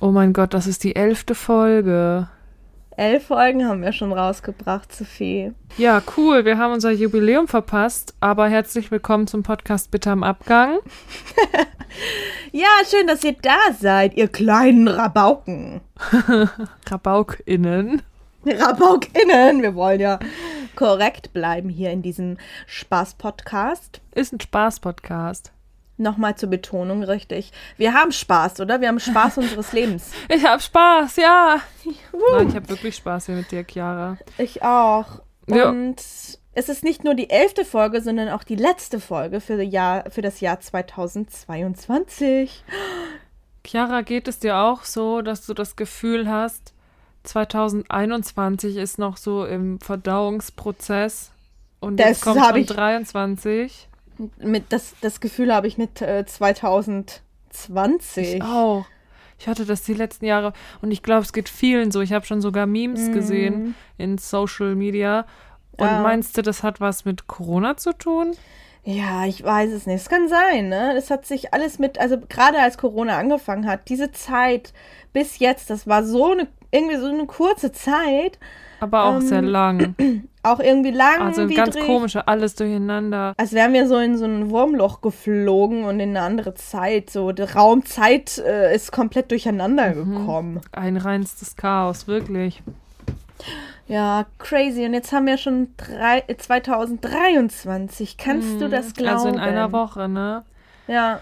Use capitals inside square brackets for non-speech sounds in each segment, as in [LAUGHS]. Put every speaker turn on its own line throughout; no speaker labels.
Oh mein Gott, das ist die elfte Folge.
Elf Folgen haben wir schon rausgebracht, Sophie.
Ja, cool. Wir haben unser Jubiläum verpasst, aber herzlich willkommen zum Podcast Bitte am Abgang. [LAUGHS]
ja, schön, dass ihr da seid, ihr kleinen Rabauken. [LAUGHS]
RabaukInnen.
RabaukInnen. Wir wollen ja korrekt bleiben hier in diesem Spaß-Podcast.
Ist ein Spaß-Podcast.
Nochmal zur Betonung, richtig. Wir haben Spaß, oder? Wir haben Spaß [LAUGHS] unseres Lebens.
Ich habe Spaß, ja. Nein, ich habe wirklich Spaß hier mit dir, Chiara.
Ich auch. Ja. Und es ist nicht nur die elfte Folge, sondern auch die letzte Folge für, Jahr, für das Jahr 2022.
Chiara, geht es dir auch so, dass du das Gefühl hast, 2021 ist noch so im Verdauungsprozess und jetzt das kommt schon 23?
Mit das, das Gefühl habe ich mit äh, 2020.
Ich auch. Ich hatte das die letzten Jahre und ich glaube, es geht vielen so. Ich habe schon sogar Memes mm. gesehen in Social Media. Und ja. meinst du, das hat was mit Corona zu tun?
Ja, ich weiß es nicht. Es kann sein, ne? Es hat sich alles mit, also gerade als Corona angefangen hat, diese Zeit bis jetzt, das war so eine, irgendwie so eine kurze Zeit.
Aber auch ähm, sehr lang. [CLEARS THROAT]
Auch irgendwie lang.
Also ganz komische, alles durcheinander.
Als wären wir so in so ein Wurmloch geflogen und in eine andere Zeit. So, der Raumzeit äh, ist komplett durcheinander mhm. gekommen.
Ein reinstes Chaos, wirklich.
Ja, crazy. Und jetzt haben wir schon drei, 2023. Kannst mhm. du das glauben?
Also in einer Woche, ne?
Ja.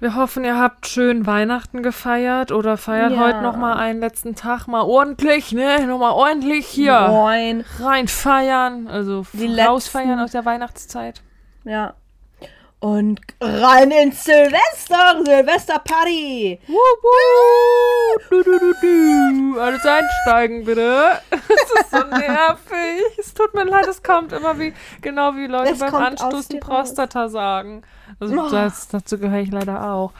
Wir hoffen, ihr habt schön Weihnachten gefeiert oder feiert ja. heute noch mal einen letzten Tag mal ordentlich, ne? Noch mal ordentlich hier
Moin.
rein feiern, also rausfeiern aus der Weihnachtszeit.
Ja. Und rein ins Silvester, Silvesterparty.
Alles einsteigen, bitte. [LAUGHS] Es ist so nervig. Es tut mir leid, es kommt immer wie, genau wie Leute es beim Anstoßen Prostata sagen. Also oh. das, dazu gehöre ich leider auch.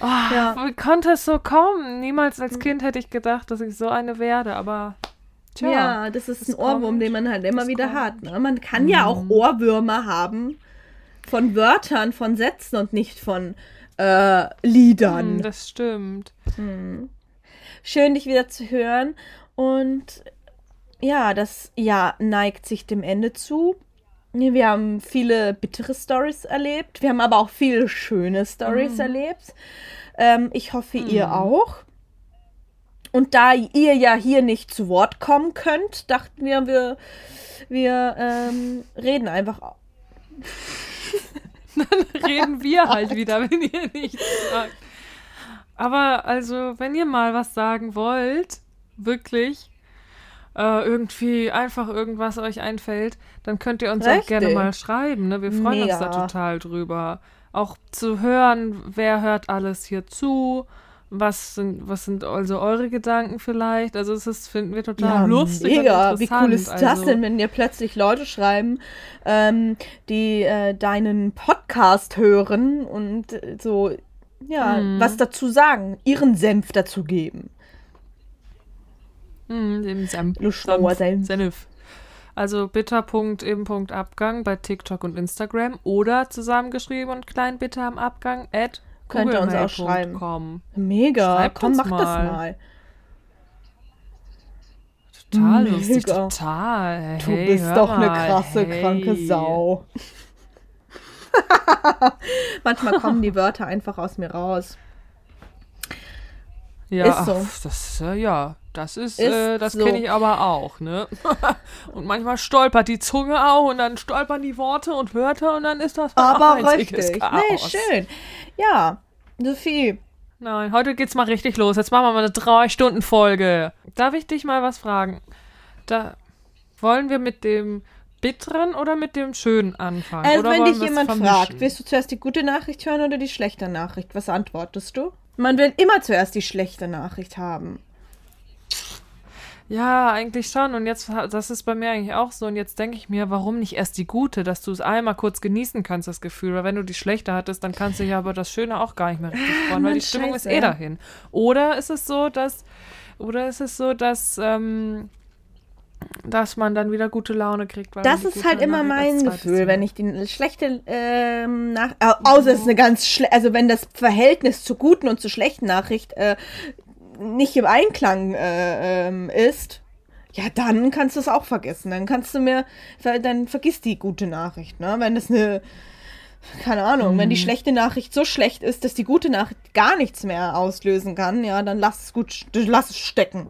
Oh, ja. Wie konnte es so kommen? Niemals als Kind hätte ich gedacht, dass ich so eine werde, aber.
Tja, ja, das ist ein Ohrwurm, kommt. den man halt immer wieder kommt. hat. Ne? Man kann mhm. ja auch mhm. Ohrwürmer haben von Wörtern, von Sätzen und nicht von äh, Liedern.
Mhm, das stimmt.
Mhm. Schön, dich wieder zu hören. Und ja, das Jahr neigt sich dem Ende zu. Wir haben viele bittere Stories erlebt. Wir haben aber auch viele schöne Stories mhm. erlebt. Ähm, ich hoffe, mhm. ihr auch. Und da ihr ja hier nicht zu Wort kommen könnt, dachten wir, wir, wir ähm, reden einfach. [LAUGHS]
Dann reden wir halt wieder, wenn ihr nichts sagt. Aber also, wenn ihr mal was sagen wollt, wirklich, äh, irgendwie einfach irgendwas euch einfällt, dann könnt ihr uns Richtig. auch gerne mal schreiben. Ne? Wir freuen Mega. uns da total drüber. Auch zu hören, wer hört alles hier zu. Was sind, was sind also eure Gedanken vielleicht? Also es ist, finden wir total ja, lustig. Mega,
wie cool ist das also, denn, wenn dir plötzlich Leute schreiben, ähm, die äh, deinen Podcast hören und äh, so, ja, hm. was dazu sagen, ihren Senf dazu geben.
Mm, dem Senf. Senf. Senf. Also bitter.im.abgang bei TikTok und Instagram oder zusammengeschrieben und klein bitter am Abgang at
Könnt ihr uns auch schreiben. Mega, Schreibt komm, mach mal. das mal.
Total Mega. lustig, total. Hey,
du bist doch eine krasse, hey. kranke Sau. [LAUGHS] Manchmal kommen die Wörter einfach aus mir raus.
Ja, ist so. Ach, das, äh, ja, das ist, ist äh, das so. kenne ich aber auch, ne? [LAUGHS] und manchmal stolpert die Zunge auch und dann stolpern die Worte und Wörter und dann ist das
aber richtig. Chaos. Nee, schön. Ja, Sophie.
Nein, heute geht's mal richtig los. Jetzt machen wir mal eine drei Stunden Folge. Darf ich dich mal was fragen? Da wollen wir mit dem bitteren oder mit dem schönen anfangen?
Also
oder
wenn dich jemand fragt, willst du zuerst die gute Nachricht hören oder die schlechte Nachricht? Was antwortest du? Man will immer zuerst die schlechte Nachricht haben.
Ja, eigentlich schon. Und jetzt, das ist bei mir eigentlich auch so. Und jetzt denke ich mir, warum nicht erst die gute, dass du es einmal kurz genießen kannst, das Gefühl. Weil wenn du die schlechte hattest, dann kannst du ja aber das Schöne auch gar nicht mehr richtig [LAUGHS] freuen, weil die Stimmung Scheiße. ist eh dahin. Oder ist es so, dass, oder ist es so, dass, ähm, dass man dann wieder gute Laune kriegt.
Das ist halt immer mein Gefühl, wenn ich die schlechte ähm, nach äh, außer es ist eine ganz schlechte, also wenn das Verhältnis zur guten und zur schlechten Nachricht äh, nicht im Einklang äh, ähm, ist, ja, dann kannst du es auch vergessen. Dann kannst du mir, dann vergiss die gute Nachricht, ne? Wenn das eine, keine Ahnung, mhm. wenn die mhm. schlechte Nachricht so schlecht ist, dass die gute Nachricht gar nichts mehr auslösen kann, ja, dann lass es gut, lass es stecken.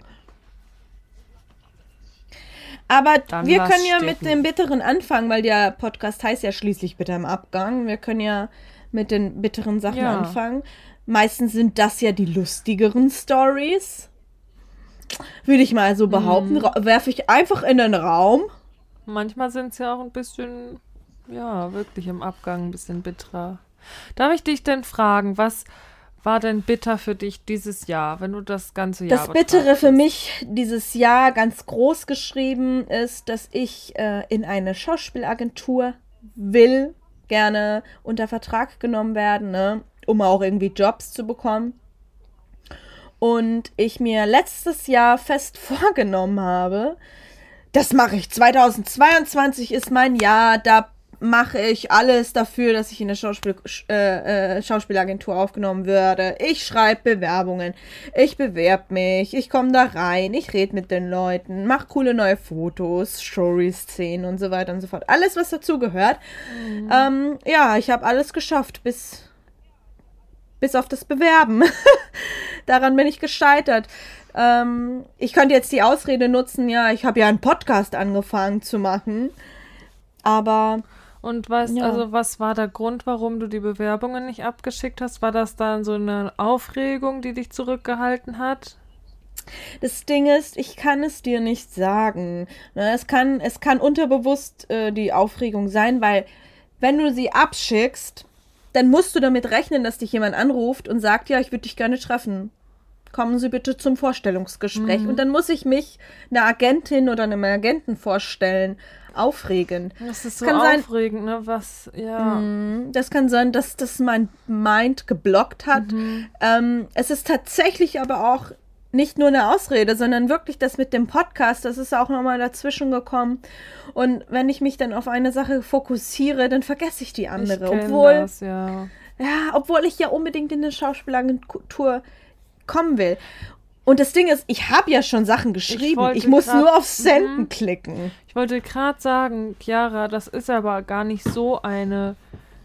Aber Dann wir können ja stecken. mit dem Bitteren anfangen, weil der Podcast heißt ja schließlich Bitter im Abgang. Wir können ja mit den bitteren Sachen ja. anfangen. Meistens sind das ja die lustigeren Stories. Würde ich mal so behaupten. Mhm. Werfe ich einfach in den Raum.
Manchmal sind es ja auch ein bisschen, ja, wirklich im Abgang ein bisschen bitterer. Darf ich dich denn fragen, was war denn bitter für dich dieses Jahr, wenn du das ganze Jahr
Das Bittere für mich dieses Jahr ganz groß geschrieben ist, dass ich äh, in eine Schauspielagentur will, gerne unter Vertrag genommen werden, ne, um auch irgendwie Jobs zu bekommen. Und ich mir letztes Jahr fest [LAUGHS] vorgenommen habe, das mache ich. 2022 ist mein Jahr, da mache ich alles dafür, dass ich in der Schauspiel, äh, äh, Schauspielagentur aufgenommen werde. Ich schreibe Bewerbungen, ich bewerbe mich, ich komme da rein, ich rede mit den Leuten, mache coole neue Fotos, Story-Szenen und so weiter und so fort. Alles, was dazu gehört. Mhm. Ähm, ja, ich habe alles geschafft, bis, bis auf das Bewerben. [LAUGHS] Daran bin ich gescheitert. Ähm, ich könnte jetzt die Ausrede nutzen, ja, ich habe ja einen Podcast angefangen zu machen. Aber
und was, ja. also was war der Grund, warum du die Bewerbungen nicht abgeschickt hast? War das dann so eine Aufregung, die dich zurückgehalten hat?
Das Ding ist, ich kann es dir nicht sagen. Ne, es kann, es kann unterbewusst äh, die Aufregung sein, weil wenn du sie abschickst, dann musst du damit rechnen, dass dich jemand anruft und sagt, ja, ich würde dich gerne treffen. Kommen Sie bitte zum Vorstellungsgespräch. Mhm. Und dann muss ich mich einer Agentin oder einem Agenten vorstellen aufregend.
Das ist so kann aufregend, sein, ne? Was, ja.
Mm, das kann sein, dass das mein Mind geblockt hat. Mhm. Ähm, es ist tatsächlich aber auch nicht nur eine Ausrede, sondern wirklich das mit dem Podcast, das ist auch nochmal dazwischen gekommen. Und wenn ich mich dann auf eine Sache fokussiere, dann vergesse ich die andere.
Ich
obwohl,
das, ja.
ja, obwohl ich ja unbedingt in eine Schauspielagentur kommen will. Und das Ding ist, ich habe ja schon Sachen geschrieben. Ich, ich muss grad, nur auf Senden mhm. klicken.
Ich wollte gerade sagen, Chiara, das ist aber gar nicht so eine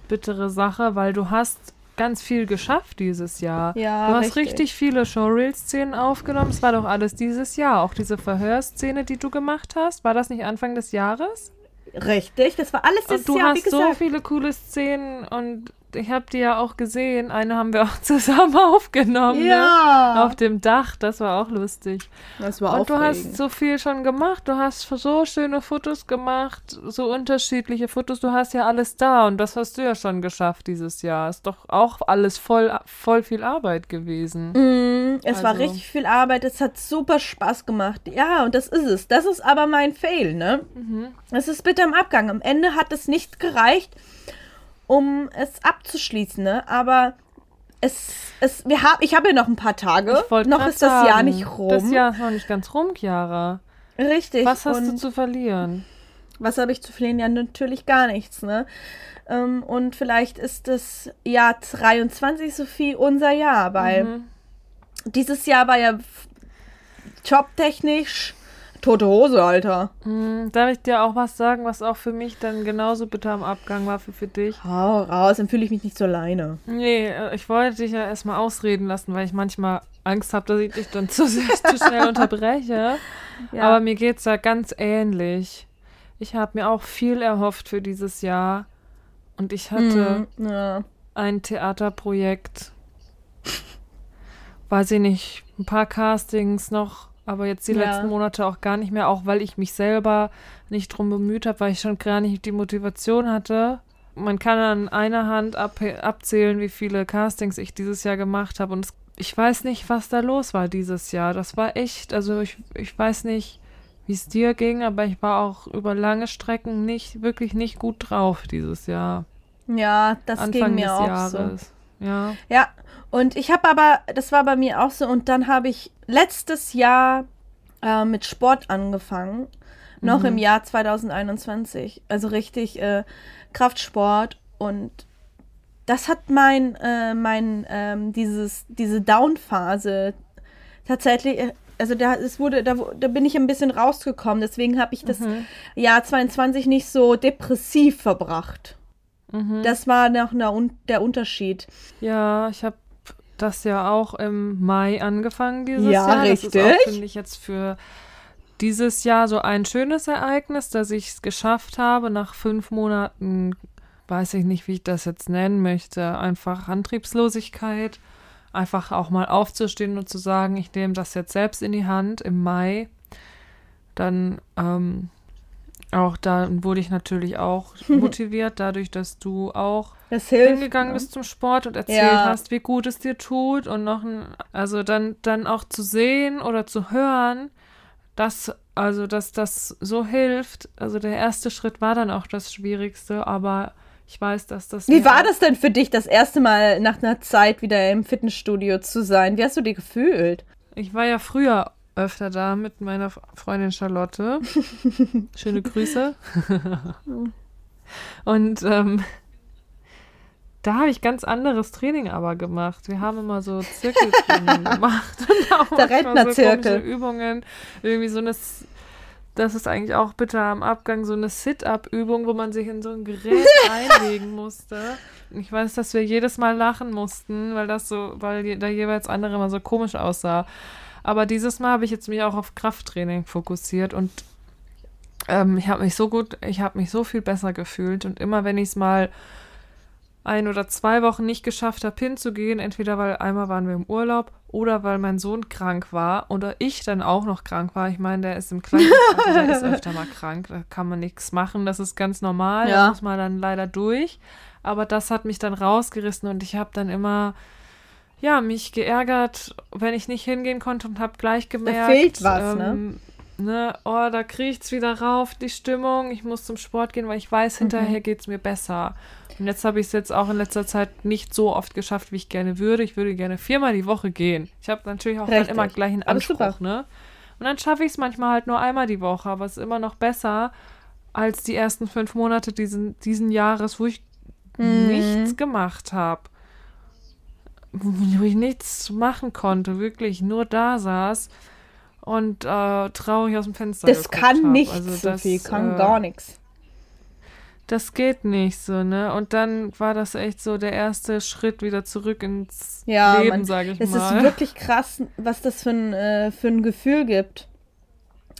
bittere Sache, weil du hast ganz viel geschafft dieses Jahr.
Ja,
du hast richtig, richtig viele Showreel-Szenen aufgenommen. Es war doch alles dieses Jahr. Auch diese Verhörszene, die du gemacht hast. War das nicht Anfang des Jahres?
Richtig, das war alles dieses
und du
Jahr.
Du hast so viele coole Szenen und ich habe die ja auch gesehen. Eine haben wir auch [LAUGHS] zusammen aufgenommen. Ne? Ja. Ne? Auf dem Dach. Das war auch lustig.
Das war
Und aufregend. du hast so viel schon gemacht. Du hast so schöne Fotos gemacht. So unterschiedliche Fotos. Du hast ja alles da. Und das hast du ja schon geschafft dieses Jahr. Ist doch auch alles voll, voll viel Arbeit gewesen.
Mm, es also. war richtig viel Arbeit. Es hat super Spaß gemacht. Ja, und das ist es. Das ist aber mein Fail, ne? Mhm. Es ist bitter im Abgang. Am Ende hat es nicht gereicht um es abzuschließen, ne? Aber es, es, wir haben, ich habe ja noch ein paar Tage. noch ist das sagen, Jahr nicht rum.
Das Jahr ist noch nicht ganz rum, Chiara.
Richtig.
Was hast du zu verlieren?
Was habe ich zu verlieren? Ja, natürlich gar nichts, ne? Ähm, und vielleicht ist das Jahr 23, Sophie, unser Jahr, weil mhm. dieses Jahr war ja jobtechnisch tote Hose, Alter.
Mhm, darf ich dir auch was sagen, was auch für mich dann genauso bitter am Abgang war wie für dich?
Hau raus, dann fühle ich mich nicht so alleine.
Nee, äh, ich wollte dich ja erstmal ausreden lassen, weil ich manchmal Angst habe, dass ich dich dann [LAUGHS] zu, zu schnell unterbreche. [LAUGHS] Ja. Aber mir geht es ja ganz ähnlich. Ich habe mir auch viel erhofft für dieses Jahr. Und ich hatte mm, ja. ein Theaterprojekt. Weiß ich nicht, ein paar Castings noch aber jetzt die ja. letzten Monate auch gar nicht mehr, auch weil ich mich selber nicht drum bemüht habe, weil ich schon gar nicht die Motivation hatte. Man kann an einer Hand ab abzählen, wie viele Castings ich dieses Jahr gemacht habe und es, ich weiß nicht, was da los war dieses Jahr. Das war echt, also ich, ich weiß nicht, wie es dir ging, aber ich war auch über lange Strecken nicht, wirklich nicht gut drauf dieses Jahr.
Ja, das Anfang ging mir auch Jahres.
so. Ja.
Ja, und ich habe aber, das war bei mir auch so, und dann habe ich letztes Jahr äh, mit Sport angefangen. noch mhm. im Jahr 2021. Also richtig äh, Kraftsport und das hat mein, äh, mein, ähm, dieses, diese Down-Phase tatsächlich, äh, also da, es wurde, da, da bin ich ein bisschen rausgekommen, deswegen habe ich das mhm. Jahr 22 nicht so depressiv verbracht. Mhm. Das war noch eine, der Unterschied.
Ja, ich habe das ja auch im Mai angefangen dieses
ja,
Jahr.
Richtig.
Das ist finde ich, jetzt für dieses Jahr so ein schönes Ereignis, dass ich es geschafft habe, nach fünf Monaten, weiß ich nicht, wie ich das jetzt nennen möchte, einfach Antriebslosigkeit, einfach auch mal aufzustehen und zu sagen, ich nehme das jetzt selbst in die Hand im Mai. Dann ähm, auch da wurde ich natürlich auch [LAUGHS] motiviert, dadurch, dass du auch
hilft,
hingegangen
ne?
bist zum Sport und erzählt ja. hast, wie gut es dir tut und noch ein, also dann, dann auch zu sehen oder zu hören, dass, also dass das so hilft. Also der erste Schritt war dann auch das Schwierigste, aber ich weiß, dass das.
Wie war das denn für dich, das erste Mal nach einer Zeit wieder im Fitnessstudio zu sein? Wie hast du dich gefühlt?
Ich war ja früher öfter da mit meiner Freundin Charlotte. [LAUGHS] Schöne Grüße. [LAUGHS] Und ähm, da habe ich ganz anderes Training aber gemacht. Wir haben immer so Zirkeltraining [LAUGHS] gemacht. Und
auch Der Rentnerzirkel.
So Übungen. Irgendwie so eine, das ist eigentlich auch bitte am Abgang, so eine Sit-Up-Übung, wo man sich in so ein Gerät einlegen musste. Ich weiß, dass wir jedes Mal lachen mussten, weil das so, weil der jeweils andere immer so komisch aussah. Aber dieses Mal habe ich jetzt mich auch auf Krafttraining fokussiert und ähm, ich habe mich so gut, ich habe mich so viel besser gefühlt. Und immer wenn ich es mal ein oder zwei Wochen nicht geschafft habe, hinzugehen, entweder weil einmal waren wir im Urlaub oder weil mein Sohn krank war oder ich dann auch noch krank war. Ich meine, der ist im Krankenhaus, der ist öfter mal krank, da kann man nichts machen, das ist ganz normal, ja. da muss man dann leider durch. Aber das hat mich dann rausgerissen und ich habe dann immer ja, mich geärgert, wenn ich nicht hingehen konnte und habe gleich gemerkt,
da fehlt was, ne? ähm,
ne? ne? Oh, da kriegt's wieder rauf, die Stimmung. Ich muss zum Sport gehen, weil ich weiß, hinterher mhm. geht's mir besser. Und jetzt habe ich es jetzt auch in letzter Zeit nicht so oft geschafft, wie ich gerne würde. Ich würde gerne viermal die Woche gehen. Ich habe natürlich auch dann immer gleich einen Anspruch, ne? Und dann schaffe ich es manchmal halt nur einmal die Woche, aber es ist immer noch besser als die ersten fünf Monate diesen, diesen Jahres, wo ich mhm. nichts gemacht habe wo ich nichts machen konnte, wirklich nur da saß und äh, traurig aus dem Fenster
Das kann nichts, also Sophie, das, kann äh, gar nichts.
Das geht nicht so, ne? Und dann war das echt so der erste Schritt wieder zurück ins
ja,
Leben, sage ich
es
mal.
Es ist wirklich krass, was das für ein, äh, für ein Gefühl gibt.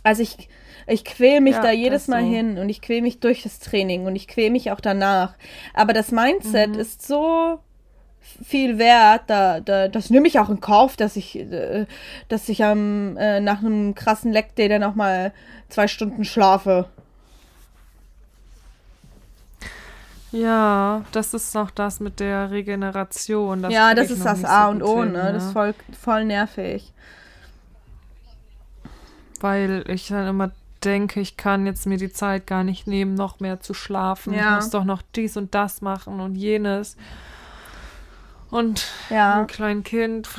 Also ich, ich quäle mich ja, da jedes Mal so. hin und ich quäle mich durch das Training und ich quäle mich auch danach. Aber das Mindset mhm. ist so viel wert. Da, da, das nehme ich auch in Kauf, dass ich, äh, dass ich am, äh, nach einem krassen Leck Day dann auch mal zwei Stunden schlafe.
Ja, das ist noch das mit der Regeneration.
Das ja, das ist das A so und O, hin, ne? Das ist voll, voll nervig.
Weil ich dann immer denke, ich kann jetzt mir die Zeit gar nicht nehmen, noch mehr zu schlafen.
Ja.
Ich muss doch noch dies und das machen und jenes. Und
ja.
ein kleines Kind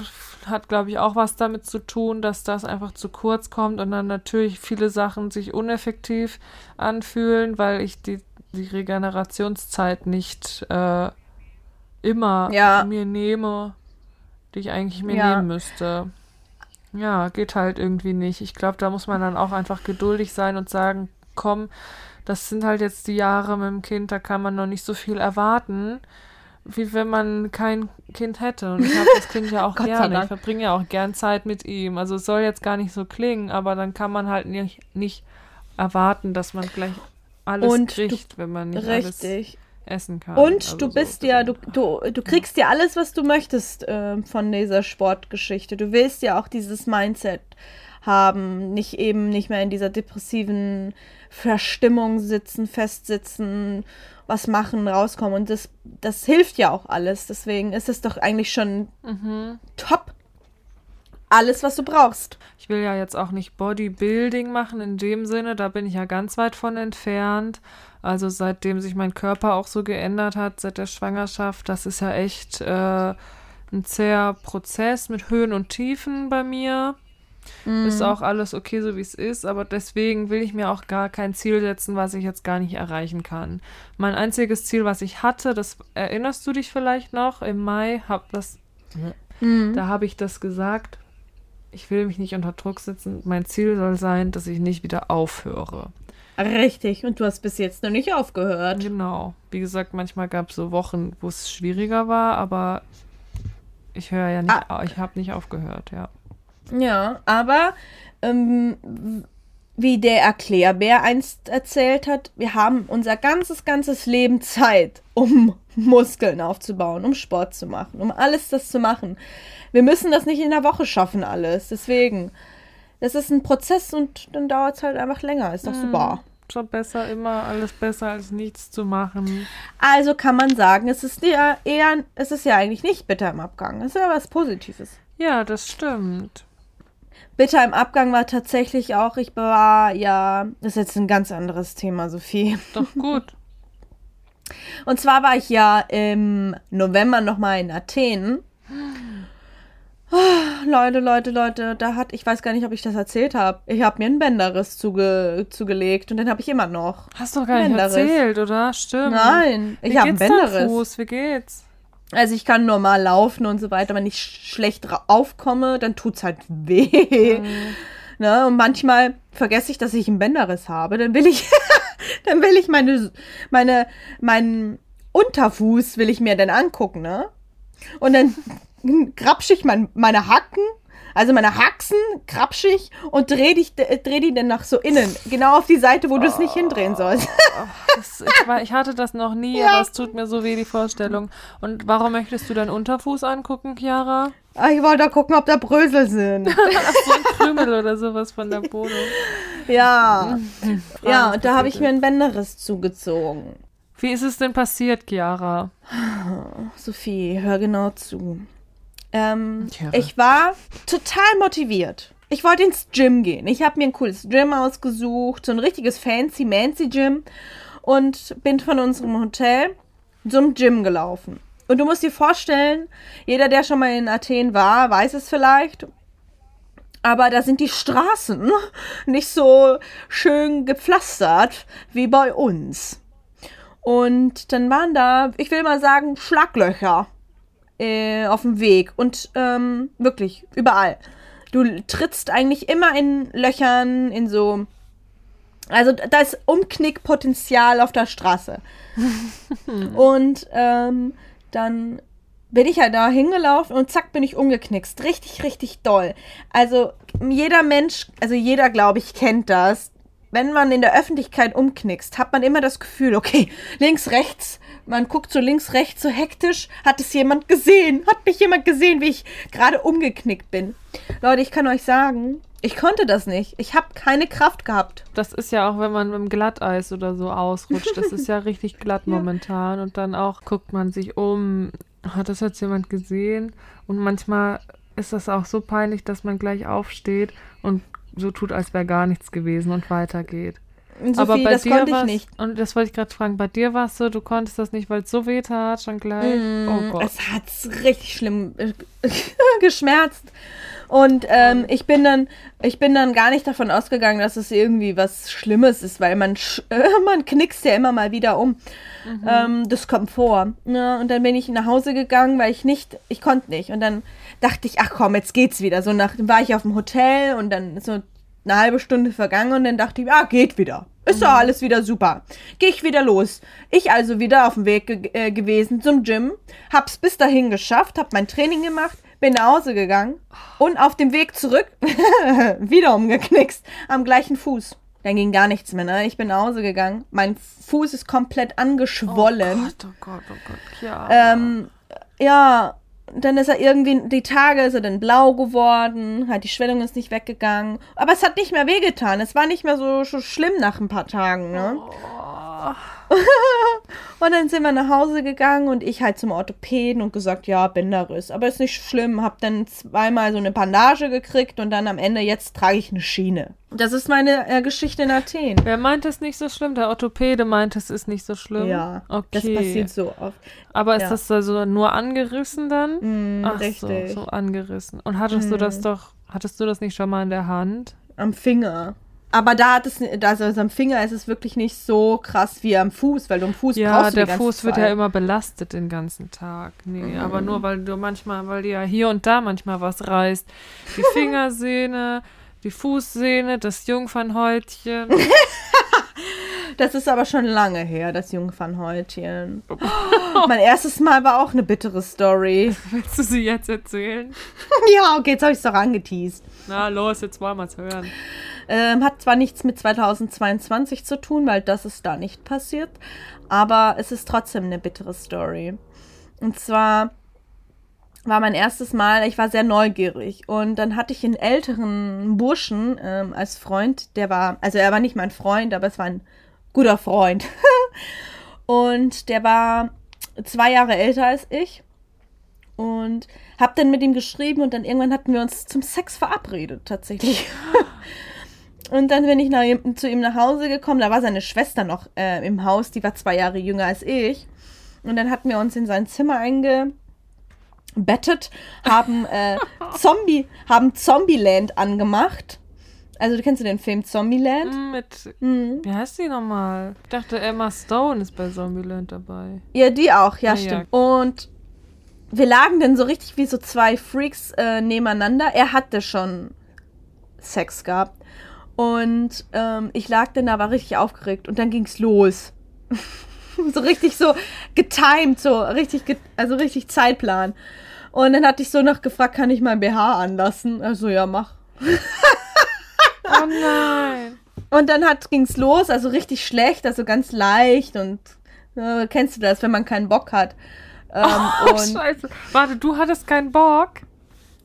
hat, glaube ich, auch was damit zu tun, dass das einfach zu kurz kommt und dann natürlich viele Sachen sich uneffektiv anfühlen, weil ich die, die Regenerationszeit nicht äh, immer
ja.
mir nehme, die ich eigentlich mir
ja.
nehmen müsste. Ja, geht halt irgendwie nicht. Ich glaube, da muss man dann auch einfach geduldig sein und sagen, komm, das sind halt jetzt die Jahre mit dem Kind, da kann man noch nicht so viel erwarten wie wenn man kein Kind hätte. Und ich habe das Kind ja [LAUGHS] auch gerne. Ich verbringe ja auch gern Zeit mit ihm. Also es soll jetzt gar nicht so klingen, aber dann kann man halt nicht, nicht erwarten, dass man gleich alles
und
kriegt,
du,
wenn man nicht
richtig.
alles essen kann.
Und also du bist so ja, du, du, du kriegst ja alles, was du möchtest äh, von dieser Sportgeschichte. Du willst ja auch dieses Mindset haben, nicht eben nicht mehr in dieser depressiven Verstimmung sitzen, festsitzen was machen, rauskommen. Und das, das hilft ja auch alles. Deswegen ist es doch eigentlich schon
mhm.
top. Alles, was du brauchst.
Ich will ja jetzt auch nicht Bodybuilding machen in dem Sinne, da bin ich ja ganz weit von entfernt. Also seitdem sich mein Körper auch so geändert hat, seit der Schwangerschaft, das ist ja echt äh, ein zäher Prozess mit Höhen und Tiefen bei mir. Ist auch alles okay, so wie es ist, aber deswegen will ich mir auch gar kein Ziel setzen, was ich jetzt gar nicht erreichen kann. Mein einziges Ziel, was ich hatte, das erinnerst du dich vielleicht noch, im Mai hab das,
Mhm.
da habe ich das gesagt. Ich will mich nicht unter Druck setzen. Mein Ziel soll sein, dass ich nicht wieder aufhöre.
Richtig, und du hast bis jetzt noch nicht aufgehört.
Genau. Wie gesagt, manchmal gab es so Wochen, wo es schwieriger war, aber ich höre ja nicht,
Ah.
ich habe nicht aufgehört, ja.
Ja, aber ähm, wie der Erklärbär einst erzählt hat, wir haben unser ganzes, ganzes Leben Zeit, um [LAUGHS] Muskeln aufzubauen, um Sport zu machen, um alles das zu machen. Wir müssen das nicht in der Woche schaffen, alles. Deswegen, das ist ein Prozess und dann dauert es halt einfach länger. Ist doch super.
Schon besser, immer alles besser als nichts zu machen.
Also kann man sagen, es ist ja eher, es ist ja eigentlich nicht bitter im Abgang. Es ist ja was Positives.
Ja, das stimmt.
Bitter im Abgang war tatsächlich auch, ich war ja, das ist jetzt ein ganz anderes Thema, Sophie.
Doch gut. [LAUGHS]
Und zwar war ich ja im November nochmal in Athen. Ah, [SIGHS] Leute, Leute, Leute, da hat, ich weiß gar nicht, ob ich das erzählt habe. Ich habe mir einen Bänderriss zuge, zugelegt und den habe ich immer noch.
Hast du gar nicht
Bänderriss.
erzählt, oder? Stimmt.
Nein,
Wie
ich habe einen Bänderriss.
Fuß? Wie geht's?
Also ich kann normal laufen und so weiter. Wenn ich sch schlecht aufkomme, dann tut's halt weh. [LAUGHS] Ne? Und manchmal vergesse ich, dass ich einen Bänderriss habe. Dann will ich, [LAUGHS] dann will ich meine, meine, meinen Unterfuß will ich mir dann angucken, ne? Und dann [LAUGHS] krapsch ich mein, meine Hacken, also meine Haxen krapsch ich und dreh, dich, dreh die dann nach so innen. Genau auf die Seite, wo du es nicht hindrehen sollst.
Das, ich, war, ich hatte das noch nie,
Ja.
aber es tut mir so weh, die Vorstellung. Und warum möchtest du deinen Unterfuß angucken, Chiara?
Ah, Ich wollte da gucken, ob da Brösel sind. [LAUGHS]
Krümel oder sowas von der Bodo.
Ja. Ja, und da habe ich mir einen Bänderriss zugezogen.
Wie ist es denn passiert, Chiara?
Sophie, hör genau zu. Ähm, ich war total motiviert. Ich wollte ins Gym gehen. Ich habe mir ein cooles Gym ausgesucht, so ein richtiges fancy mancy Gym und bin von unserem Hotel zum Gym gelaufen. Und du musst dir vorstellen, jeder, der schon mal in Athen war, weiß es vielleicht. Aber da sind die Straßen [LAUGHS] nicht so schön gepflastert wie bei uns. Und dann waren da, ich will mal sagen, Schlaglöcher äh, auf dem Weg. Und ähm, wirklich, überall. Du trittst eigentlich immer in Löchern, in so. Also da ist Umknickpotenzial auf der Straße. [LAUGHS] und ähm, dann bin ich halt da hingelaufen und zack bin ich umgeknickst. Richtig, richtig doll. Also jeder Mensch, also jeder, glaube ich, kennt das. Wenn man in der Öffentlichkeit umknickst, hat man immer das Gefühl, okay, links, rechts, man guckt so links, rechts so hektisch, hat es jemand gesehen? Hat mich jemand gesehen, wie ich gerade umgeknickt bin? Leute, ich kann euch sagen, ich konnte das nicht. Ich habe keine Kraft gehabt.
Das ist ja auch, wenn man mit dem Glatteis oder so ausrutscht. Das ist ja richtig [LAUGHS] glatt momentan. Und dann auch guckt man sich um. Hat das jetzt jemand gesehen? Und manchmal ist das auch so peinlich, dass man gleich aufsteht und so tut, als wäre gar nichts gewesen und weitergeht.
Und
Aber
Sophie,
bei
das
dir
konnte ich nicht.
Und das wollte ich gerade fragen. Bei dir war es so, du konntest das nicht, weil es so weh tat, schon gleich. oh Gott.
Mm, Es hat richtig schlimm äh, [LAUGHS] geschmerzt. Und ähm, ich bin dann, ich bin dann gar nicht davon ausgegangen, dass es irgendwie was Schlimmes ist, weil man, äh, [LAUGHS] man knickst ja immer mal wieder um. Ähm, das kommt vor. Ja, und dann bin ich nach Hause gegangen, weil ich nicht, ich konnte nicht. Und dann dachte ich, ach komm, jetzt geht's wieder. So nach, war ich auf dem Hotel und dann so eine halbe Stunde vergangen und dann dachte ich, ah, geht wieder. Ist doch alles wieder super. Gehe ich wieder los. Ich also wieder auf dem Weg ge äh, gewesen zum Gym, hab's bis dahin geschafft, hab mein Training gemacht, bin nach Hause gegangen und auf dem Weg zurück [LAUGHS] wieder umgeknickst am gleichen Fuß. Dann ging gar nichts mehr, ne? Ich bin nach Hause gegangen. Mein Fuß ist komplett angeschwollen.
Oh Gott, oh Gott, oh Gott. Ja.
Ähm, ja, dann ist er irgendwie, die Tage ist er dann blau geworden, halt die Schwellung ist nicht weggegangen. Aber es hat nicht mehr wehgetan. Es war nicht mehr so, so schlimm nach ein paar Tagen, ne? [LAUGHS] und dann sind wir nach Hause gegangen und ich halt zum Orthopäden und gesagt, ja, Bänderriss. Aber ist nicht schlimm. Hab dann zweimal so eine Bandage gekriegt und dann am Ende, jetzt trage ich eine Schiene. Das ist meine äh, Geschichte in Athen.
Wer meint es nicht so schlimm? Der Orthopäde meint, es ist nicht so schlimm.
Ja,
okay.
das passiert so oft.
Aber ist
ja.
das also nur angerissen dann?
Mm,
Ach
richtig.
so, so angerissen. Und hattest du das doch, Hattest du das nicht schon mal in der Hand?
Am Finger. Aber da hat es, also am Finger ist es wirklich nicht so krass wie am Fuß, weil du am Fuß
Ja,
brauchst du
der Fuß wird
Zeit.
ja immer belastet den ganzen Tag. Nee, aber nur weil du manchmal, weil dir ja hier und da manchmal was reißt. Die [LAUGHS] Fingersehne, die Fußsehne, das Jungfernhäutchen. [LAUGHS]
Das ist aber schon lange her, das Jungfernhäutchen. [LAUGHS] mein erstes Mal war auch eine bittere Story.
Willst du sie jetzt erzählen?
ja, okay, jetzt habe ich es doch angeteased.
Na los, jetzt wollen wir es hören.
Ähm, hat zwar nichts mit 2022 zu tun, weil das ist da nicht passiert, aber es ist trotzdem eine bittere Story. Und zwar war mein erstes Mal, ich war sehr neugierig und dann hatte ich einen älteren Burschen ähm, als Freund, der war, also er war nicht mein Freund, aber es war ein guter Freund. [LAUGHS] und der war zwei Jahre älter als ich und hab dann mit ihm geschrieben und dann irgendwann hatten wir uns zum Sex verabredet, tatsächlich. [LAUGHS] Und dann bin ich nach zu ihm nach Hause gekommen. Da war seine Schwester noch äh, im Haus. Die war zwei Jahre jünger als ich. Und dann hatten wir uns in sein Zimmer eingebettet, haben äh, [LAUGHS] Zombie, haben Zombieland angemacht. Also du kennst du den Film Zombieland?
Hm, Mit,
Mhm.
wie heißt die nochmal? Ich dachte, Emma Stone ist bei Zombieland dabei.
Ja, die auch, ja,
Ah, ja.
stimmt. Und wir lagen dann so richtig wie so zwei Freaks äh, nebeneinander. Er hatte schon Sex gehabt. Und ähm, ich lag dann da, war richtig aufgeregt und dann ging's los. [LAUGHS] so richtig so getimed, so richtig, ge also richtig Zeitplan. Und dann hatte ich so noch gefragt, kann ich mein BH anlassen? Also ja, mach.
Oh nein.
Und dann hat, ging's los, also richtig schlecht, also ganz leicht und äh, kennst du das, wenn man keinen Bock hat. Ähm, [LAUGHS]
Oh,
und
scheiße. Warte, du hattest keinen Bock?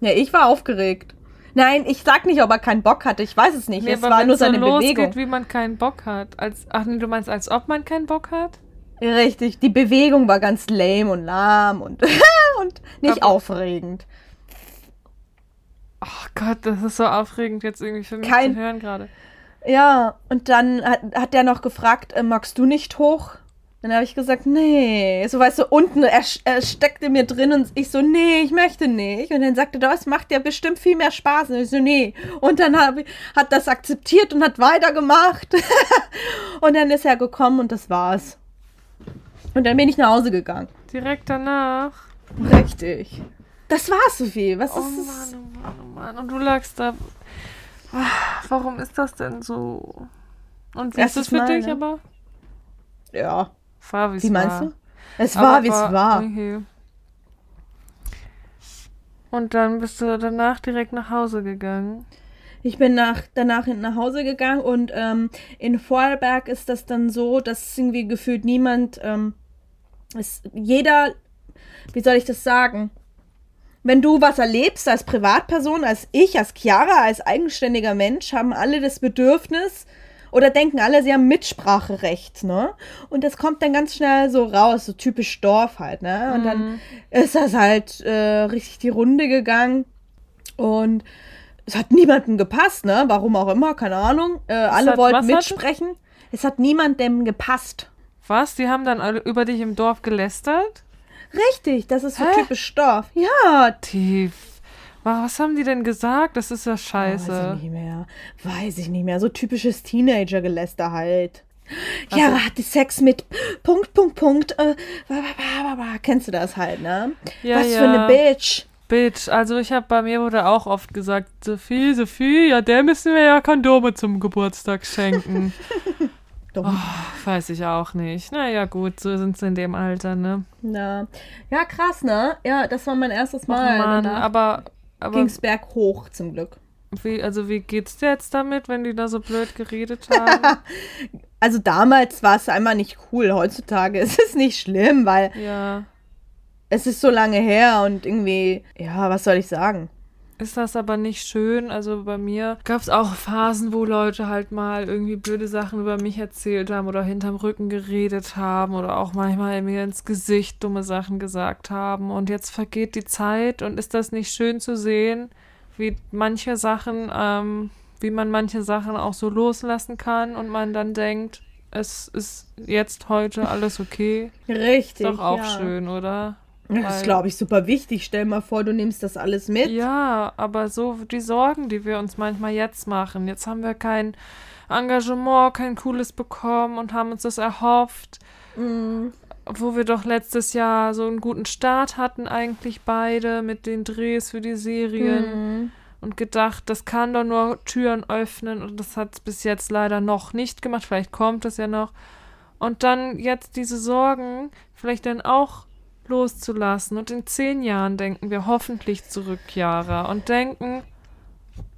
ja, ich war aufgeregt. Nein, ich sag nicht, ob er keinen Bock hatte, ich weiß es nicht.
Nee,
es
aber
war nur
wenn's so
seine
losgeht,
Bewegung.
wie man keinen Bock hat. Als, ach nee, du meinst, als ob man keinen Bock hat?
Richtig, die Bewegung war ganz lame und lahm und, [LAUGHS] und nicht
Aber-
aufregend.
Oh Gott, das ist so aufregend jetzt irgendwie für mich
Kein-
zu hören gerade.
Ja, und dann hat, hat der noch gefragt, äh, magst du nicht hoch? Dann habe ich gesagt, nee. So weißt du, unten, er, er steckte mir drin und ich so, nee, ich möchte nicht. Und dann sagte er, das macht ja bestimmt viel mehr Spaß. Und ich so, nee. Und dann hab, hat das akzeptiert und hat weitergemacht. [LAUGHS] und dann ist er gekommen und das war's. Und dann bin ich nach Hause gegangen.
Direkt danach.
Richtig. Das war's, Sophie. Was
Oh
ist
Mann,
das?
oh Mann, oh Mann. Und du lagst da. Ah, Warum ist das denn so? Und wie ist es für
Mal,
dich
ne?
aber?
Ja.
War,
Wie meinst
war.
du? Es
Aber
war, wie es war.
Okay. Und dann bist du danach direkt nach Hause gegangen.
Ich bin nach, danach nach Hause gegangen und ähm, in Vorarlberg ist das dann so, dass irgendwie gefühlt niemand, ähm, es, jeder, wie soll ich das sagen? Wenn du was erlebst als Privatperson, als ich, als Chiara, als eigenständiger Mensch, haben alle das Bedürfnis oder denken alle, sie haben Mitspracherecht, ne? Und das kommt dann ganz schnell so raus, so typisch Dorf halt, ne? Und dann ist das halt äh, richtig die Runde gegangen und es hat niemandem gepasst, ne? Warum auch immer, keine Ahnung. Äh, alle
hat-
wollten
was hat-
mitsprechen. Es hat niemandem gepasst.
Was? Die haben dann alle über dich im Dorf gelästert?
Richtig, das ist so
Hä?
typisch Dorf. Ja,
Tief. Wa- Was haben die denn gesagt? Das ist ja
weiß
scheiße.
ich nicht mehr. Weiß ich nicht mehr. So typisches Teenager-Geläster halt. Ja,
Also-
hatte Sex mit Punkt, Punkt, Punkt. Äh. Kennst du das halt, ne?
Ja,
Was
ja.
für eine Bitch.
Bitch. Also ich habe bei mir wurde auch oft gesagt, Sophie, Sophie, ja, der müssen wir ja Kondome zum Geburtstag schenken. [LAUGHS]
Dumm.
Weiß ich auch nicht. Naja, gut, so sind sie in dem Alter, ne?
Ja. ja, krass, ne? Ja, das war mein erstes Mal.
Mann,
Danach
aber, aber
ging's berghoch, zum Glück.
wie, also wie geht's dir jetzt damit, wenn die da so blöd geredet [LAUGHS] haben?
Also damals war es einmal nicht cool. Heutzutage ist es nicht schlimm, weil
ja.
es ist so lange her und irgendwie, ja, was soll ich sagen?
Ist das aber nicht schön? Also bei mir gab es auch Phasen, wo Leute halt mal irgendwie blöde Sachen über mich erzählt haben oder hinterm Rücken geredet haben oder auch manchmal mir ins Gesicht dumme Sachen gesagt haben. Und jetzt vergeht die Zeit und ist das nicht schön zu sehen, wie manche Sachen, ähm, wie man manche Sachen auch so loslassen kann und man dann denkt, es ist jetzt heute alles okay.
Richtig.
Ist doch auch
ja.
schön, oder?
Das ist, glaube ich, super wichtig. Stell mal vor, du nimmst das alles mit.
Ja, aber so die Sorgen, die wir uns manchmal jetzt machen. Jetzt haben wir kein Engagement, kein cooles bekommen und haben uns das erhofft,
Mhm.
wo wir doch letztes Jahr so einen guten Start hatten, eigentlich beide mit den Drehs für die Serien
Mhm.
und gedacht, das kann doch nur Türen öffnen und das hat es bis jetzt leider noch nicht gemacht. Vielleicht kommt es ja noch. Und dann jetzt diese Sorgen vielleicht dann auch loszulassen. Und in zehn Jahren denken wir hoffentlich zurück, Jara, und denken,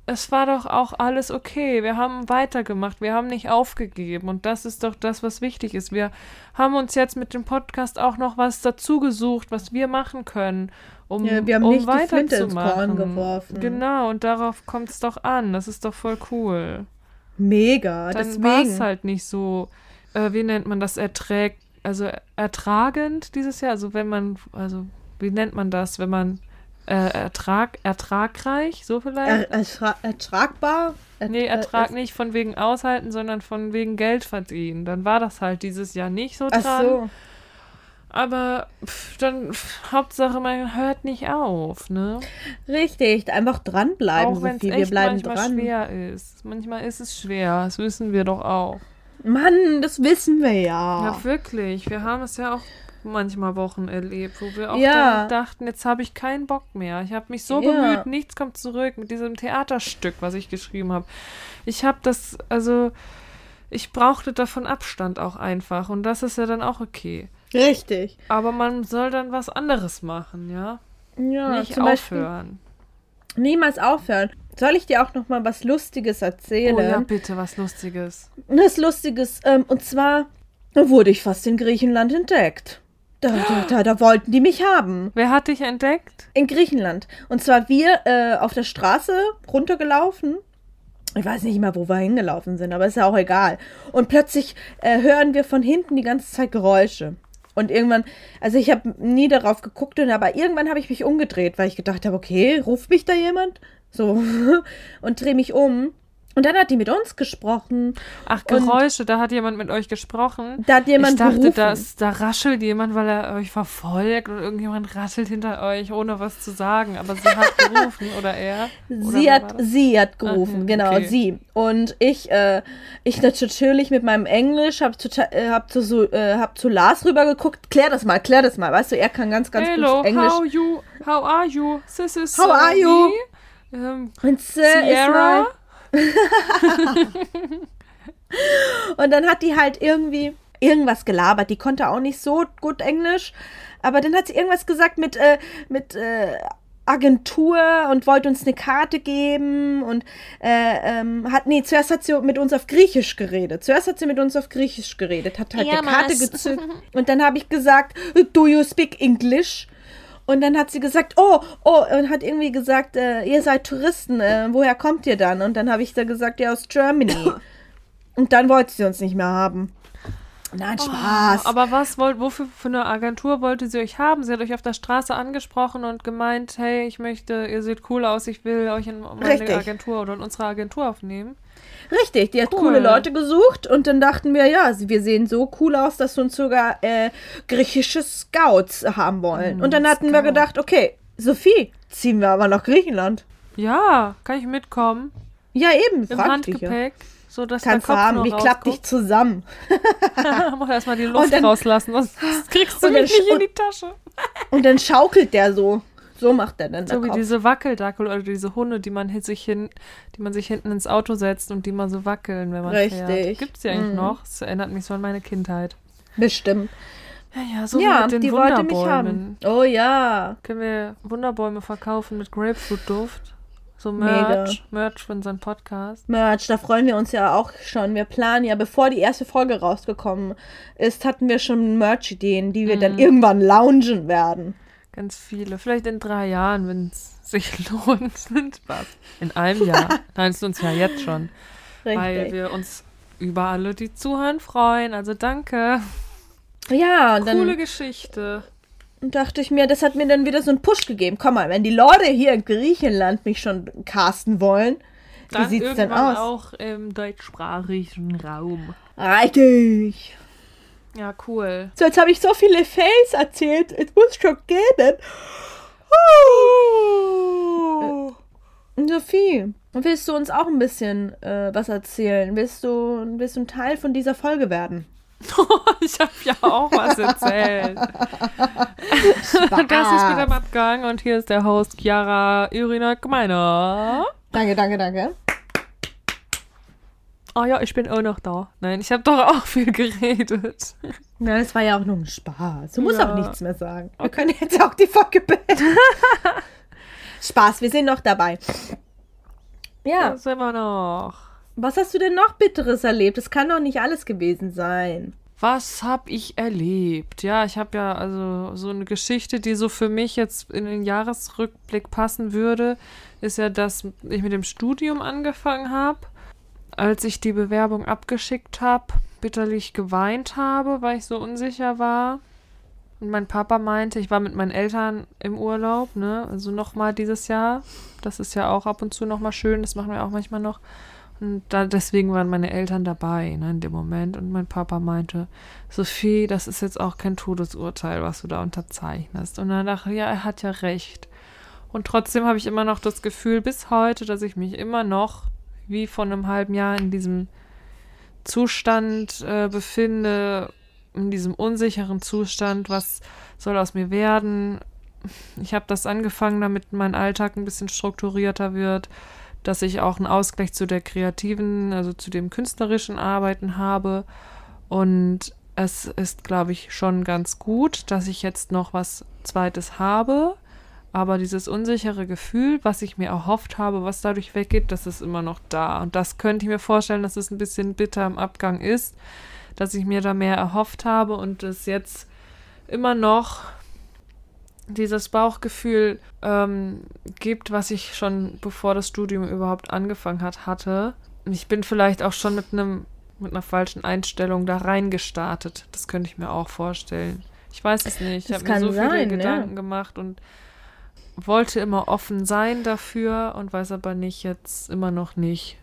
es war doch auch alles okay. Wir haben weitergemacht. Wir haben nicht aufgegeben. Und das ist doch das, was wichtig ist. Wir haben uns jetzt mit dem Podcast auch noch was dazu gesucht, was wir machen können, um,
Ja, wir haben
um
nicht die Flinte ins. Korn geworfen.
Genau, und darauf kommt es doch an. Das ist doch voll cool.
Mega.
Dann war es halt nicht so, äh, wie nennt man das, erträgt, also ertragend dieses Jahr. Also wenn man, also wie nennt man das, wenn man äh, Ertrag, ertragreich, so vielleicht?
Er, ertra ertragbar? Er,
Nee, Ertrag
es-
nicht von wegen aushalten, sondern von wegen Geld verdienen. Dann war das halt dieses Jahr nicht so dran.
Ach so.
Aber pff, dann, pff, Hauptsache, man hört nicht auf, ne?
Richtig. Einfach dranbleiben,
auch wenn es
Sophie. Wir bleiben
manchmal
dran.
schwer ist. Manchmal ist es schwer, das wissen wir doch auch.
Mann, das wissen wir ja.
Ja, wirklich. Wir haben es ja auch manchmal Wochen erlebt, wo wir auch
Ja.
dachten, jetzt habe ich keinen Bock mehr. Ich habe mich so
Ja.
bemüht, nichts kommt zurück mit diesem Theaterstück, was ich geschrieben habe. Ich habe das, also ich brauchte davon Abstand auch einfach und das ist ja dann auch okay.
Richtig.
Aber man soll dann was anderes machen, ja?
Ja,
Nicht
zum Beispiel
aufhören.
niemals aufhören. Soll ich dir auch noch mal was Lustiges erzählen?
Oh ja, bitte, was Lustiges.
Das Lustiges, ähm, und zwar wurde ich fast in Griechenland entdeckt. Da, da, da, da wollten die mich haben.
Wer hat dich entdeckt?
In Griechenland. Und zwar wir äh, auf der Straße runtergelaufen. Ich weiß nicht mehr, wo wir hingelaufen sind, aber ist ja auch egal. Und plötzlich äh, hören wir von hinten die ganze Zeit Geräusche. Und irgendwann, also ich habe nie darauf geguckt, aber irgendwann habe ich mich umgedreht, weil ich gedacht habe, okay, ruft mich da jemand? So. [LAUGHS] Und drehe mich um. Und dann hat die mit uns gesprochen.
Ach, Geräusche, da hat jemand mit euch gesprochen.
Da hat jemand
ich dachte, dass, da raschelt jemand, weil er euch verfolgt und irgendjemand raschelt hinter euch, ohne was zu sagen. Aber sie hat [LAUGHS] gerufen, oder er? Oder
Sie hat, sie hat gerufen,
Ah,
genau,
okay.
sie. Und ich, äh, ich natürlich mit meinem Englisch hab, total, äh, hab, zu, so, äh, hab zu Lars rübergeguckt. Klär das mal, klär das mal. Weißt du, er kann ganz, ganz
Hello,
gut Englisch.
how you, how are you? This is
How
uh,
are you?
me. Ähm,
Und, äh,
Sierra? [LAUGHS]
Und dann hat die halt irgendwie irgendwas gelabert. Die konnte auch nicht so gut Englisch. Aber dann hat sie irgendwas gesagt mit, äh, mit äh, Agentur und wollte uns eine Karte geben und äh, ähm, hat, nee, zuerst hat sie mit uns auf Griechisch geredet. Zuerst hat sie mit uns auf Griechisch geredet, hat halt eine Karte gezückt. [LAUGHS] Und dann habe ich gesagt, do you speak English? Und dann hat sie gesagt, oh, oh, und hat irgendwie gesagt, äh, ihr seid Touristen, äh, woher kommt ihr dann? Und dann habe ich da gesagt, ja, aus Germany. [LAUGHS] Und dann wollte sie uns nicht mehr haben. Nein, Spaß.
Aber was wollt, wofür für eine Agentur wollte sie euch haben? Sie hat euch auf der Straße angesprochen und gemeint, hey, ich möchte, ihr seht cool aus, ich will euch in meine
Richtig.
Agentur oder in unsere Agentur aufnehmen.
Richtig, die hat
Cool.
coole Leute gesucht und dann dachten wir, ja, wir sehen so cool aus, dass wir uns sogar äh, griechische Scouts haben wollen.
Mm,
und dann hatten wir
Scout.
gedacht, okay, Sophie, ziehen wir aber nach Griechenland.
Ja, kann ich mitkommen?
Ja, eben,
Im
frag dich ja.
So dass
Kannst
der Kopf
haben, wie klappt dich zusammen? [LAUGHS]
Mach erstmal die Luft
dann-
rauslassen, sonst [LAUGHS] kriegst du mich nicht in die Tasche. [LAUGHS]
Und dann schaukelt der so. So macht er dann
So wie
Kopf.
diese Wackeldackel oder diese Hunde, die man sich hin, die man sich hinten ins Auto setzt und die mal so wackeln, wenn man fährt.
Richtig.
Gibt's die eigentlich
Mhm.
noch? Das erinnert mich so an meine Kindheit.
Bestimmt.
Ja, ja, so
ja,
mit den
die wollte mich
Wunderbäumen.
haben. Oh ja.
Können wir Wunderbäume verkaufen mit Grapefruit-Duft? So
Mega.
Merch, Merch für unseren Podcast.
Merch, da freuen wir uns ja auch schon. Wir planen ja, bevor die erste Folge rausgekommen ist, hatten wir schon Merch-Ideen, die wir
Mhm.
dann irgendwann launchen werden.
Ganz viele. Vielleicht in drei Jahren, wenn es sich [LAUGHS] lohnt. In einem Jahr. [LAUGHS] Nein, es uns ja jetzt schon. Weil
Richtig.
wir uns über alle, die zuhören, freuen. Also danke.
Ja, und dann
Coole Geschichte.
dachte ich mir, das hat mir dann wieder so einen Push gegeben. Komm mal, wenn die Leute hier in Griechenland mich schon casten wollen, wie
Dann
sieht's denn
irgendwann
aus?
auch im deutschsprachigen Raum.
Richtig.
Ja, cool.
So, jetzt habe ich so viele Fails erzählt. Es muss schon gehen. Uh. Sophie, willst du uns auch ein bisschen äh, was erzählen? Willst du, willst du ein Teil von dieser Folge werden? [LAUGHS]
ich habe ja auch was erzählt. das ist wieder im Abgang und hier ist der Host Chiara Irina Gemeiner.
Danke, danke, danke.
Ah oh ja, ich bin auch noch da. Nein, ich habe doch auch viel geredet.
Nein, es war ja auch nur ein Spaß. Du musst ja. auch nichts mehr sagen. Wir können jetzt auch die Folge beenden. [LAUGHS] Spaß, wir sind noch dabei. Ja.
Da sind wir noch.
Was hast du denn noch Bitteres erlebt? Es kann doch nicht alles gewesen sein.
Was habe ich erlebt? Ja, ich habe ja also so eine Geschichte, die so für mich jetzt in den Jahresrückblick passen würde, ist ja, dass ich mit dem Studium angefangen habe als ich die Bewerbung abgeschickt habe, bitterlich geweint habe, weil ich so unsicher war. Und mein Papa meinte, ich war mit meinen Eltern im Urlaub, ne? Also nochmal dieses Jahr. Das ist ja auch ab und zu nochmal schön, das machen wir auch manchmal noch. Und da, deswegen waren meine Eltern dabei, ne, in dem Moment. Und mein Papa meinte, Sophie, das ist jetzt auch kein Todesurteil, was du da unterzeichnest. Und dann dachte ich, ja, er hat ja recht. Und trotzdem habe ich immer noch das Gefühl bis heute, dass ich mich immer noch wie vor einem halben Jahr in diesem Zustand äh, befinde, in diesem unsicheren Zustand, was soll aus mir werden. Ich habe das angefangen, damit mein Alltag ein bisschen strukturierter wird, dass ich auch einen Ausgleich zu der kreativen, also zu dem künstlerischen Arbeiten habe. Und es ist, glaube ich, schon ganz gut, dass ich jetzt noch was Zweites habe. Aber dieses unsichere Gefühl, was ich mir erhofft habe, was dadurch weggeht, das ist immer noch da. Und das könnte ich mir vorstellen, dass es ein bisschen bitter im Abgang ist, dass ich mir da mehr erhofft habe und es jetzt immer noch dieses Bauchgefühl ähm, gibt, was ich schon bevor das Studium überhaupt angefangen hat, hatte. Ich bin vielleicht auch schon mit einem mit einer falschen Einstellung da reingestartet. Das könnte ich mir auch vorstellen. Ich weiß es nicht. Ich habe mir so sein, viele Gedanken ja. gemacht und wollte immer offen sein dafür und weiß aber nicht jetzt immer noch nicht,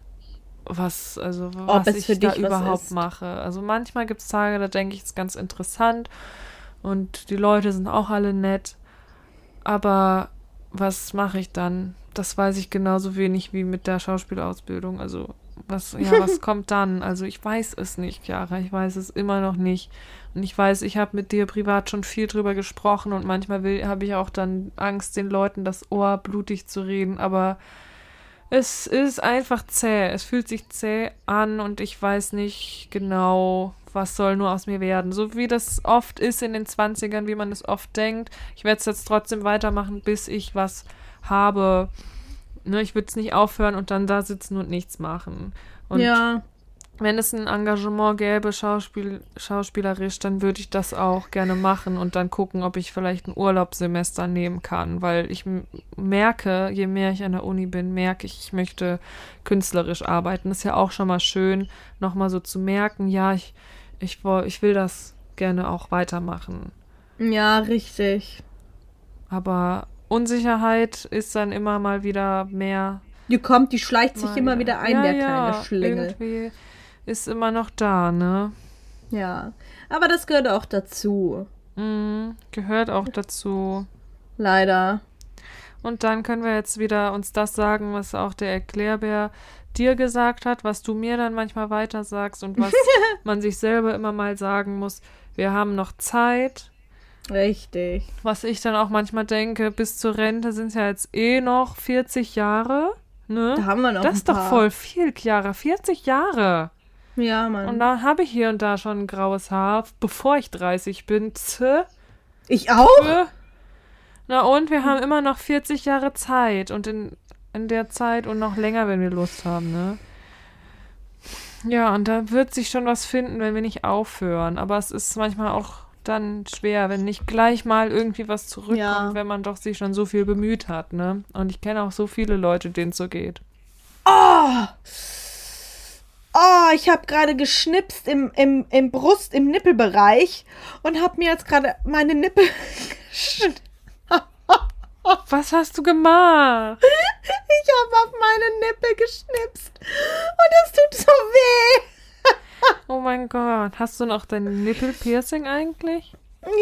was, also was ich da überhaupt mache. Also manchmal gibt es Tage, da denke ich, es ist ganz interessant und die Leute sind auch alle nett, aber was mache ich dann? Das weiß ich genauso wenig wie mit der Schauspielausbildung. Also was, ja, was [LAUGHS] kommt dann? Also ich weiß es nicht, Chiara. Ich weiß es immer noch nicht. Und ich weiß, ich habe mit dir privat schon viel drüber gesprochen und manchmal habe ich auch dann Angst, den Leuten das Ohr blutig zu reden, aber es ist einfach zäh. Es fühlt sich zäh an und ich weiß nicht genau, was soll nur aus mir werden. So wie das oft ist in den 20ern, wie man es oft denkt. Ich werde es jetzt trotzdem weitermachen, bis ich was habe. Ne, ich würde es nicht aufhören und dann da sitzen und nichts machen. Und
ja
wenn es ein Engagement gäbe, Schauspiel, schauspielerisch, dann würde ich das auch gerne machen und dann gucken, ob ich vielleicht ein Urlaubssemester nehmen kann, weil ich merke, je mehr ich an der Uni bin, merke ich, ich möchte künstlerisch arbeiten. Das ist ja auch schon mal schön, nochmal so zu merken, ja, ich, ich, ich will das gerne auch weitermachen.
Ja, richtig.
Aber Unsicherheit ist dann immer mal wieder mehr.
Die kommt, die schleicht sich immer wieder ein, ja, der kleine ja, Schlingel.
Irgendwie ist immer noch da, ne?
Ja, aber das gehört auch dazu.
Mhm, gehört auch dazu.
Leider.
Und dann können wir jetzt wieder uns das sagen, was auch der Erklärbär dir gesagt hat, was du mir dann manchmal weiter sagst und was [LAUGHS] man sich selber immer mal sagen muss. Wir haben noch Zeit.
Richtig.
Was ich dann auch manchmal denke, bis zur Rente sind es ja jetzt eh noch 40 Jahre. Ne?
Da haben wir noch
Das ist doch voll viel, Chiara. 40 Jahre.
Ja, Mann.
Und da habe ich hier und da schon ein graues Haar, bevor ich 30 bin. Tse.
Ich auch? Tse.
Na und wir haben immer noch 40 Jahre Zeit und in, in der Zeit und noch länger, wenn wir Lust haben, ne? Ja, und da wird sich schon was finden, wenn wir nicht aufhören. Aber es ist manchmal auch dann schwer, wenn nicht gleich mal irgendwie was zurückkommt, ja. wenn man doch sich schon so viel bemüht hat, ne? Und ich kenne auch so viele Leute, denen es so geht.
Oh! oh, ich habe gerade geschnipst im, im, im Brust, im Nippelbereich und habe mir jetzt gerade meine Nippel [LAUGHS]
Was hast du gemacht? [LAUGHS]
Habe auf meine Nippel geschnipst und es tut so weh. [LAUGHS]
Oh mein Gott. Hast du noch dein Nippelpiercing eigentlich?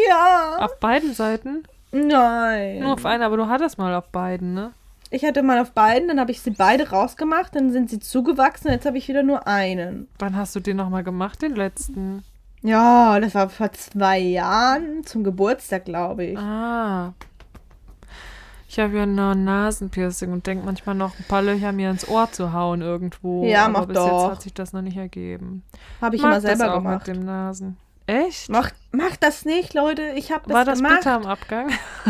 Ja.
Auf beiden Seiten?
Nein.
Nur auf einer, aber du hattest mal auf beiden, ne?
Ich hatte mal auf beiden, dann habe ich sie beide rausgemacht, dann sind sie zugewachsen, jetzt habe ich wieder nur einen.
Wann hast du den nochmal gemacht, den letzten?
Ja, das war vor zwei Jahren zum Geburtstag, glaube ich.
Ah. Ich habe ja noch ein Nasenpiercing und denke manchmal noch ein paar Löcher mir ins Ohr zu hauen irgendwo.
Ja,
aber
mach
bis
doch.
jetzt hat sich das noch nicht ergeben.
Habe ich
Mag
immer selber
das auch
gemacht.
mit dem Nasen. Echt?
Mach, mach das nicht, Leute. Ich habe das
War das
gemacht.
bitter am Abgang?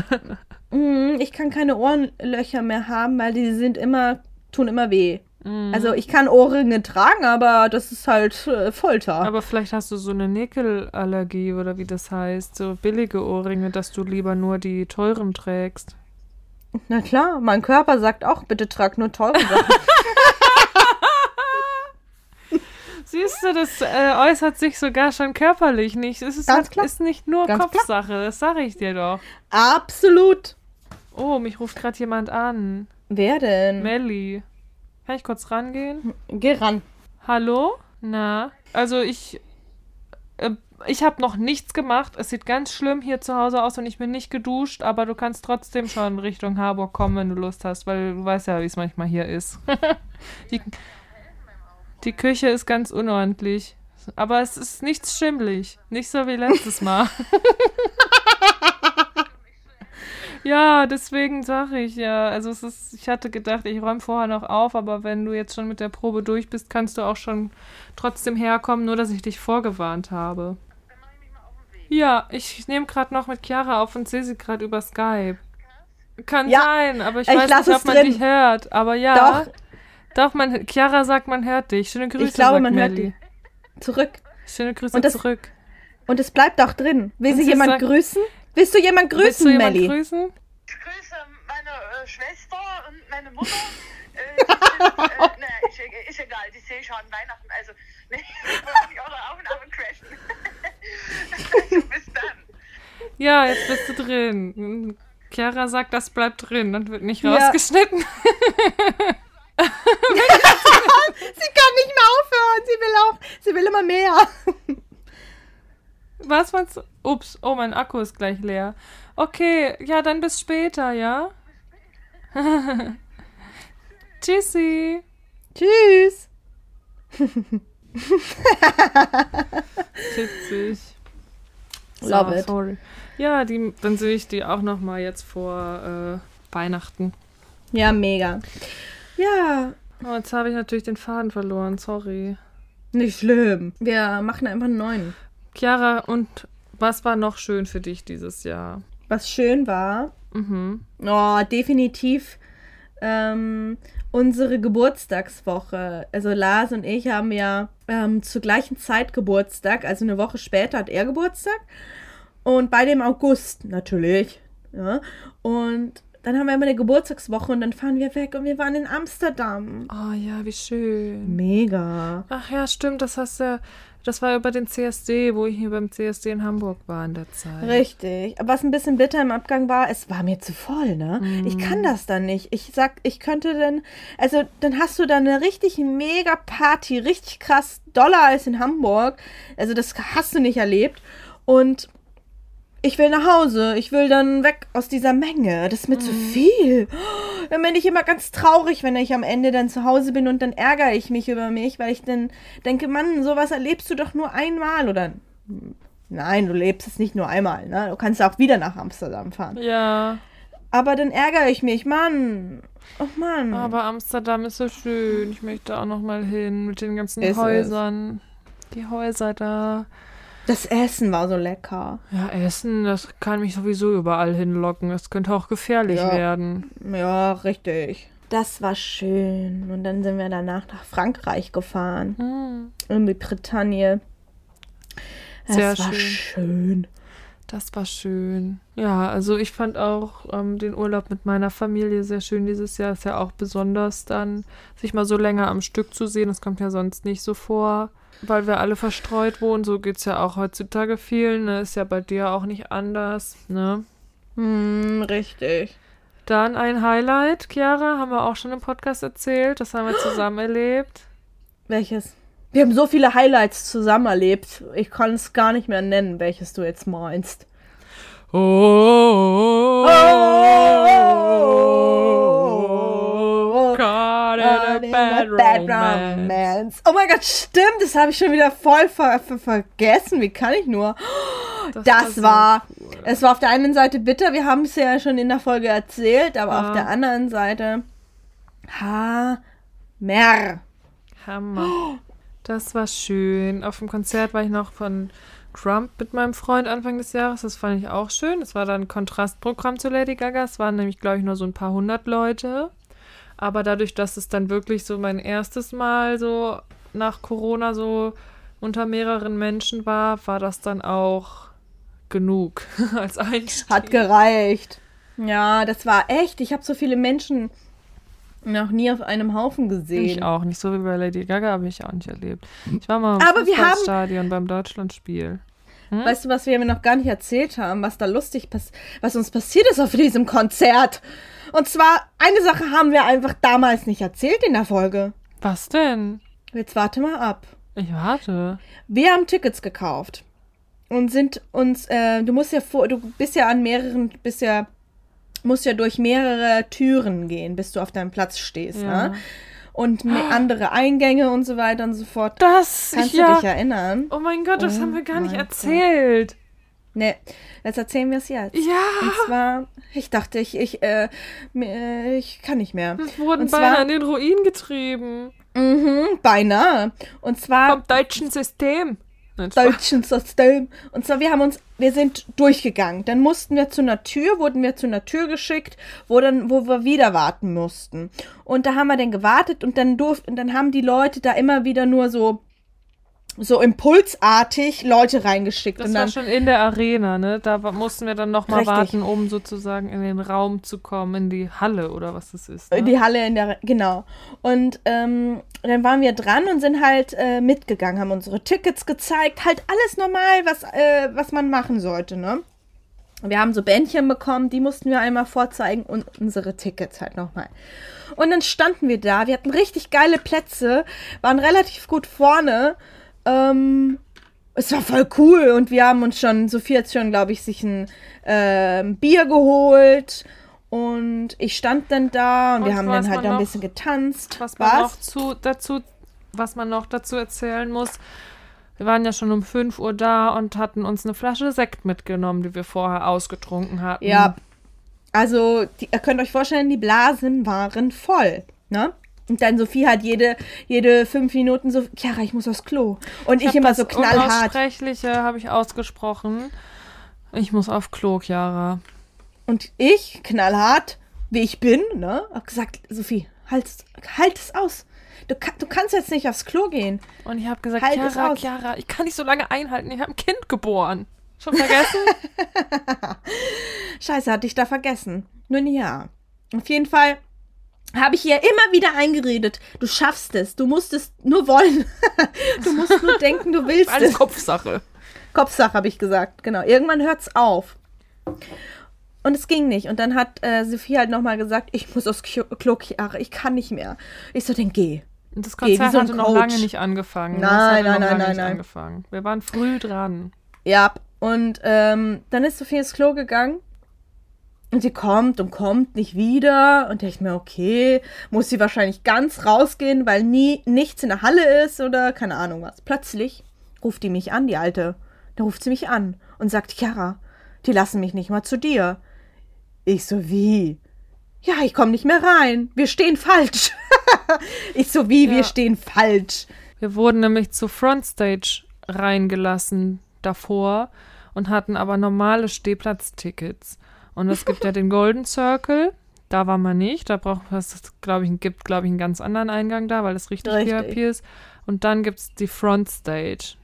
[LAUGHS]
Mm, Ich kann keine Ohrenlöcher mehr haben, weil die sind immer, tun immer weh.
Mhm.
Also ich kann Ohrringe tragen, aber das ist halt äh, Folter.
Aber vielleicht hast du so eine Nickelallergie oder wie das heißt, so billige Ohrringe, dass du lieber nur die teuren trägst.
Na klar, mein Körper sagt auch, bitte trag nur teure Sachen. [LAUGHS]
Siehst du, das äh, äußert sich sogar schon körperlich nicht. Es ist,
Ganz
halt,
klar.
ist nicht nur
Ganz klar.
Kopfsache, das sage ich dir doch.
Absolut.
Oh, mich ruft gerade jemand an.
Wer denn?
Melli. Kann ich kurz rangehen?
Geh ran.
Hallo? Na? Also ich. Äh, ich habe noch nichts gemacht. Es sieht ganz schlimm hier zu Hause aus und ich bin nicht geduscht, aber du kannst trotzdem schon Richtung Harburg kommen, wenn du Lust hast, weil du weißt ja, wie es manchmal hier ist. [LAUGHS] die, die Küche ist ganz unordentlich. Aber es ist nichts schimmlig. Nicht so wie letztes Mal. [LAUGHS] Ja, deswegen sage ich ja. Also es ist, ich hatte gedacht, ich räume vorher noch auf, aber wenn du jetzt schon mit der Probe durch bist, kannst du auch schon trotzdem herkommen, nur dass ich dich vorgewarnt habe. Ja, ich nehme gerade noch mit Chiara auf und sehe sie gerade über Skype. Kann
Ja,
sein, aber ich,
ich
weiß nicht, ob man
drin.
dich hört. Aber ja.
Doch.
Doch, man, Chiara sagt, man hört dich. Schöne Grüße,
Ich glaube,
sagt
man hört
Melli.
Zurück.
Schöne Grüße
Und das-
zurück.
Und es bleibt auch drin. Will
Und
sie jemand
sagt-
grüßen? Willst du jemand
Willst du
grüßen,
jemand
Melli?
grüßen?
Ich grüße meine äh, Schwester und meine Mutter. [LAUGHS] Äh, sind, äh, naja, ist, e- ist egal, die sehe ich schon an Weihnachten. Also, [LAUGHS] nee, ich wollte mich auch noch auf und ab und crashen. also, bis dann.
Ja, jetzt bist du drin. Chiara sagt, das bleibt drin und wird nicht
Ja.
rausgeschnitten. [LAUGHS]
Sie kann nicht mehr aufhören. Sie will auch, sie will immer mehr.
Was meinst du? Ups, oh, mein Akku ist gleich leer. Okay, ja, dann bis später, ja? [LAUGHS] Tschüssi.
Tschüss.
Witzig. [LAUGHS]
Love it.
Sorry. Ja, die, dann sehe ich die auch noch mal jetzt vor äh, Weihnachten.
Ja, mega. Ja,
Oh, jetzt habe ich natürlich den Faden verloren, sorry.
nicht schlimm. Wir machen einfach einen neuen.
Chiara, und was war noch schön für dich dieses Jahr?
Was schön war,
Mhm.
oh, definitiv ähm, unsere Geburtstagswoche. Also Lars und ich haben ja ähm, zur gleichen Zeit Geburtstag, also eine Woche später hat er Geburtstag. Und beide im August natürlich. Ja. Und dann haben wir immer eine Geburtstagswoche und dann fahren wir weg und wir waren in Amsterdam.
Oh ja, wie schön.
Mega.
Ach ja, stimmt, das hast du. Das war über den CSD, wo ich hier beim CSD in Hamburg war in der Zeit.
Richtig. Aber was ein bisschen bitter im Abgang war, es war mir zu voll, ne? Ich kann das dann nicht. Ich sag, ich könnte dann, also dann hast du da eine richtig mega Party, richtig krass, doller als in Hamburg. Also das hast du nicht erlebt. Und ich will nach Hause. Ich will dann weg aus dieser Menge. Das ist mir zu viel. [GASPS] Dann bin ich immer ganz traurig, wenn ich am Ende dann zu Hause bin und dann ärgere ich mich über mich, weil ich dann denke, Mann, sowas erlebst du doch nur einmal oder Nein, du lebst es nicht nur einmal, ne? Du kannst auch wieder nach Amsterdam fahren.
Ja,
Aber dann ärgere ich mich, Mann. Oh Mann.
aber Amsterdam ist so schön. Ich möchte auch noch mal hin mit den ganzen
Ist es.
Häusern. Die Häuser da.
Das Essen war so lecker.
Ja, Essen, das kann mich sowieso überall hinlocken. Das könnte auch gefährlich
Ja.
werden.
Ja, richtig. Das war schön. Und dann sind wir danach nach Frankreich gefahren.
Hm,
In die Bretagne. Das
Sehr
war
schön.
schön.
das war schön. Ja, also ich fand auch ähm, den Urlaub mit meiner Familie sehr schön dieses Jahr. Ist ja auch besonders dann, sich mal so länger am Stück zu sehen. Das kommt ja sonst nicht so vor. Weil wir alle verstreut wohnen, so geht's ja auch heutzutage vielen. Ne? Ist ja bei dir auch nicht anders, ne?
Hm, richtig.
Dann ein Highlight, Chiara, haben wir auch schon im Podcast erzählt. Das haben wir zusammen erlebt.
Welches? Wir haben so viele Highlights zusammen erlebt. Ich kann es gar nicht mehr nennen, welches du jetzt meinst.
Oh, oh, oh, oh, a bad romance.
Oh mein Gott, stimmt, das habe ich schon wieder voll ver ver vergessen. Wie kann ich nur? Das,
so
war,
cool.
es war auf der einen Seite bitter, wir haben es ja schon in der Folge erzählt, aber
Ja.
auf der anderen Seite Hammer.
Hammer. Das war schön. Auf dem Konzert war ich noch von Trump mit meinem Freund Anfang des Jahres. Das fand ich auch schön. Das war dann ein Kontrastprogramm zu Lady Gaga. Es waren nämlich, glaube ich, nur so ein paar hundert Leute. Aber dadurch, dass es dann wirklich so mein erstes Mal so nach Corona so unter mehreren Menschen war, war das dann auch genug [LAUGHS] als Einstieg.
Hat gereicht. Ja, das war echt. Ich habe so viele Menschen noch nie auf einem Haufen gesehen.
Ich auch. Nicht so wie bei Lady Gaga, habe ich auch nicht erlebt. Ich war mal im Fußballstadion beim Deutschlandspiel.
Weißt du, was wir mir noch gar nicht erzählt haben, was da lustig pass was uns passiert ist auf diesem Konzert? Und zwar, eine Sache haben wir einfach damals nicht erzählt in der Folge.
Was denn?
Jetzt warte mal ab.
Ich warte.
Wir haben Tickets gekauft und sind uns, äh, du musst ja vor, du bist ja an mehreren, bist ja, musst ja durch mehrere Türen gehen, bis du auf deinem Platz stehst,
Ja.
ne? Und andere Eingänge und so weiter und so fort.
Das,
Kannst
ja.
du dich erinnern?
Oh mein Gott, das
Oh
haben wir gar nicht erzählt.
Ne, jetzt erzählen wir es jetzt.
Ja,
Und zwar, ich dachte, ich, ich, äh, mir- ich kann nicht mehr.
wir wurden
Und
beinahe
zwar-
in den Ruin getrieben.
Mhm, beinahe. Und zwar
Vom deutschen System. Nein,
deutschen System. Und zwar, wir haben uns, wir sind durchgegangen. Dann mussten wir zu einer Tür, wurden wir zu einer Tür geschickt, wo dann, wo wir wieder warten mussten. Und da haben wir dann gewartet und dann durften, dann haben die Leute da immer wieder nur so, so impulsartig Leute reingeschickt.
Das
und
war
dann,
schon in der Arena, ne? Da mussten wir dann nochmal warten, um sozusagen in den Raum zu kommen, in die Halle oder was das ist. Ne?
Die Halle in der, genau. Und ähm, dann waren wir dran und sind halt äh, mitgegangen, haben unsere Tickets gezeigt, halt alles normal, was, äh, was man machen sollte, ne? Wir haben so Bändchen bekommen, die mussten wir einmal vorzeigen und unsere Tickets halt nochmal. Und dann standen wir da, wir hatten richtig geile Plätze, waren relativ gut vorne. Ähm, es war voll cool und wir haben uns schon, Sophie hat schon, glaube ich, sich ein ähm, Bier geholt und ich stand dann da und, wir
Und
haben
was
dann halt noch ein bisschen getanzt.
Was man noch zu, dazu, was man noch dazu erzählen muss, wir waren ja schon um 5 Uhr da und hatten uns eine Flasche Sekt mitgenommen, die wir vorher ausgetrunken hatten.
Ja, also die, ihr könnt euch vorstellen, die Blasen waren voll, ne? Und dann Sophie hat jede, jede fünf Minuten so, Chiara, ich muss aufs Klo. Und ich,
hab
immer
das
so knallhart.
Unaussprechliche habe ich ausgesprochen. Ich muss auf Klo, Chiara.
Und ich, knallhart, wie ich bin, ne, hab gesagt, Sophie, halt, halt es aus. Du, du kannst jetzt nicht aufs Klo gehen.
Und ich habe gesagt,
Halt
Chiara. Chiara, ich kann nicht so lange einhalten. Ich habe ein Kind geboren. Schon vergessen? [LAUGHS]
Scheiße, hatte ich da vergessen. Nun ja. Auf jeden Fall habe ich ihr immer wieder eingeredet, du schaffst es, du musst es nur wollen. [LAUGHS] du musst nur denken, du willst
Alles
es.
Kopfsache.
Kopfsache, habe ich gesagt. Genau. Irgendwann hört's auf. Und es ging nicht. Und dann hat äh, Sophie halt nochmal gesagt, ich muss aufs Klo, Klo, Chiara, ich kann nicht mehr. Ich so, dann geh.
Und das
Geh,
Konzert
so ein
hatte noch
Coach.
lange nicht angefangen.
Nein, nein,
noch
nein, nein, nein.
angefangen. Wir waren früh dran.
Ja. Und ähm, dann ist Sophie ins Klo gegangen. Und sie kommt und kommt nicht wieder. Und ich mir, okay, muss sie wahrscheinlich ganz rausgehen, weil nie nichts in der Halle ist oder keine Ahnung was. Plötzlich ruft die mich an, die Alte. Da ruft sie mich an und sagt, Chiara, die lassen mich nicht mal zu dir. Ich so, wie? Ja, ich komme nicht mehr rein. Wir stehen falsch. [LAUGHS] ich so, wie, wir
Ja.
stehen falsch.
Wir wurden nämlich zur Frontstage reingelassen davor und hatten aber normale Stehplatztickets. Und es gibt ja den Golden Circle. Da war man nicht. Da braucht es, glaube ich, gibt, glaube ich, einen ganz anderen Eingang da, weil es richtig,
Richtig.
VIP ist. Und dann gibt es die Frontstage.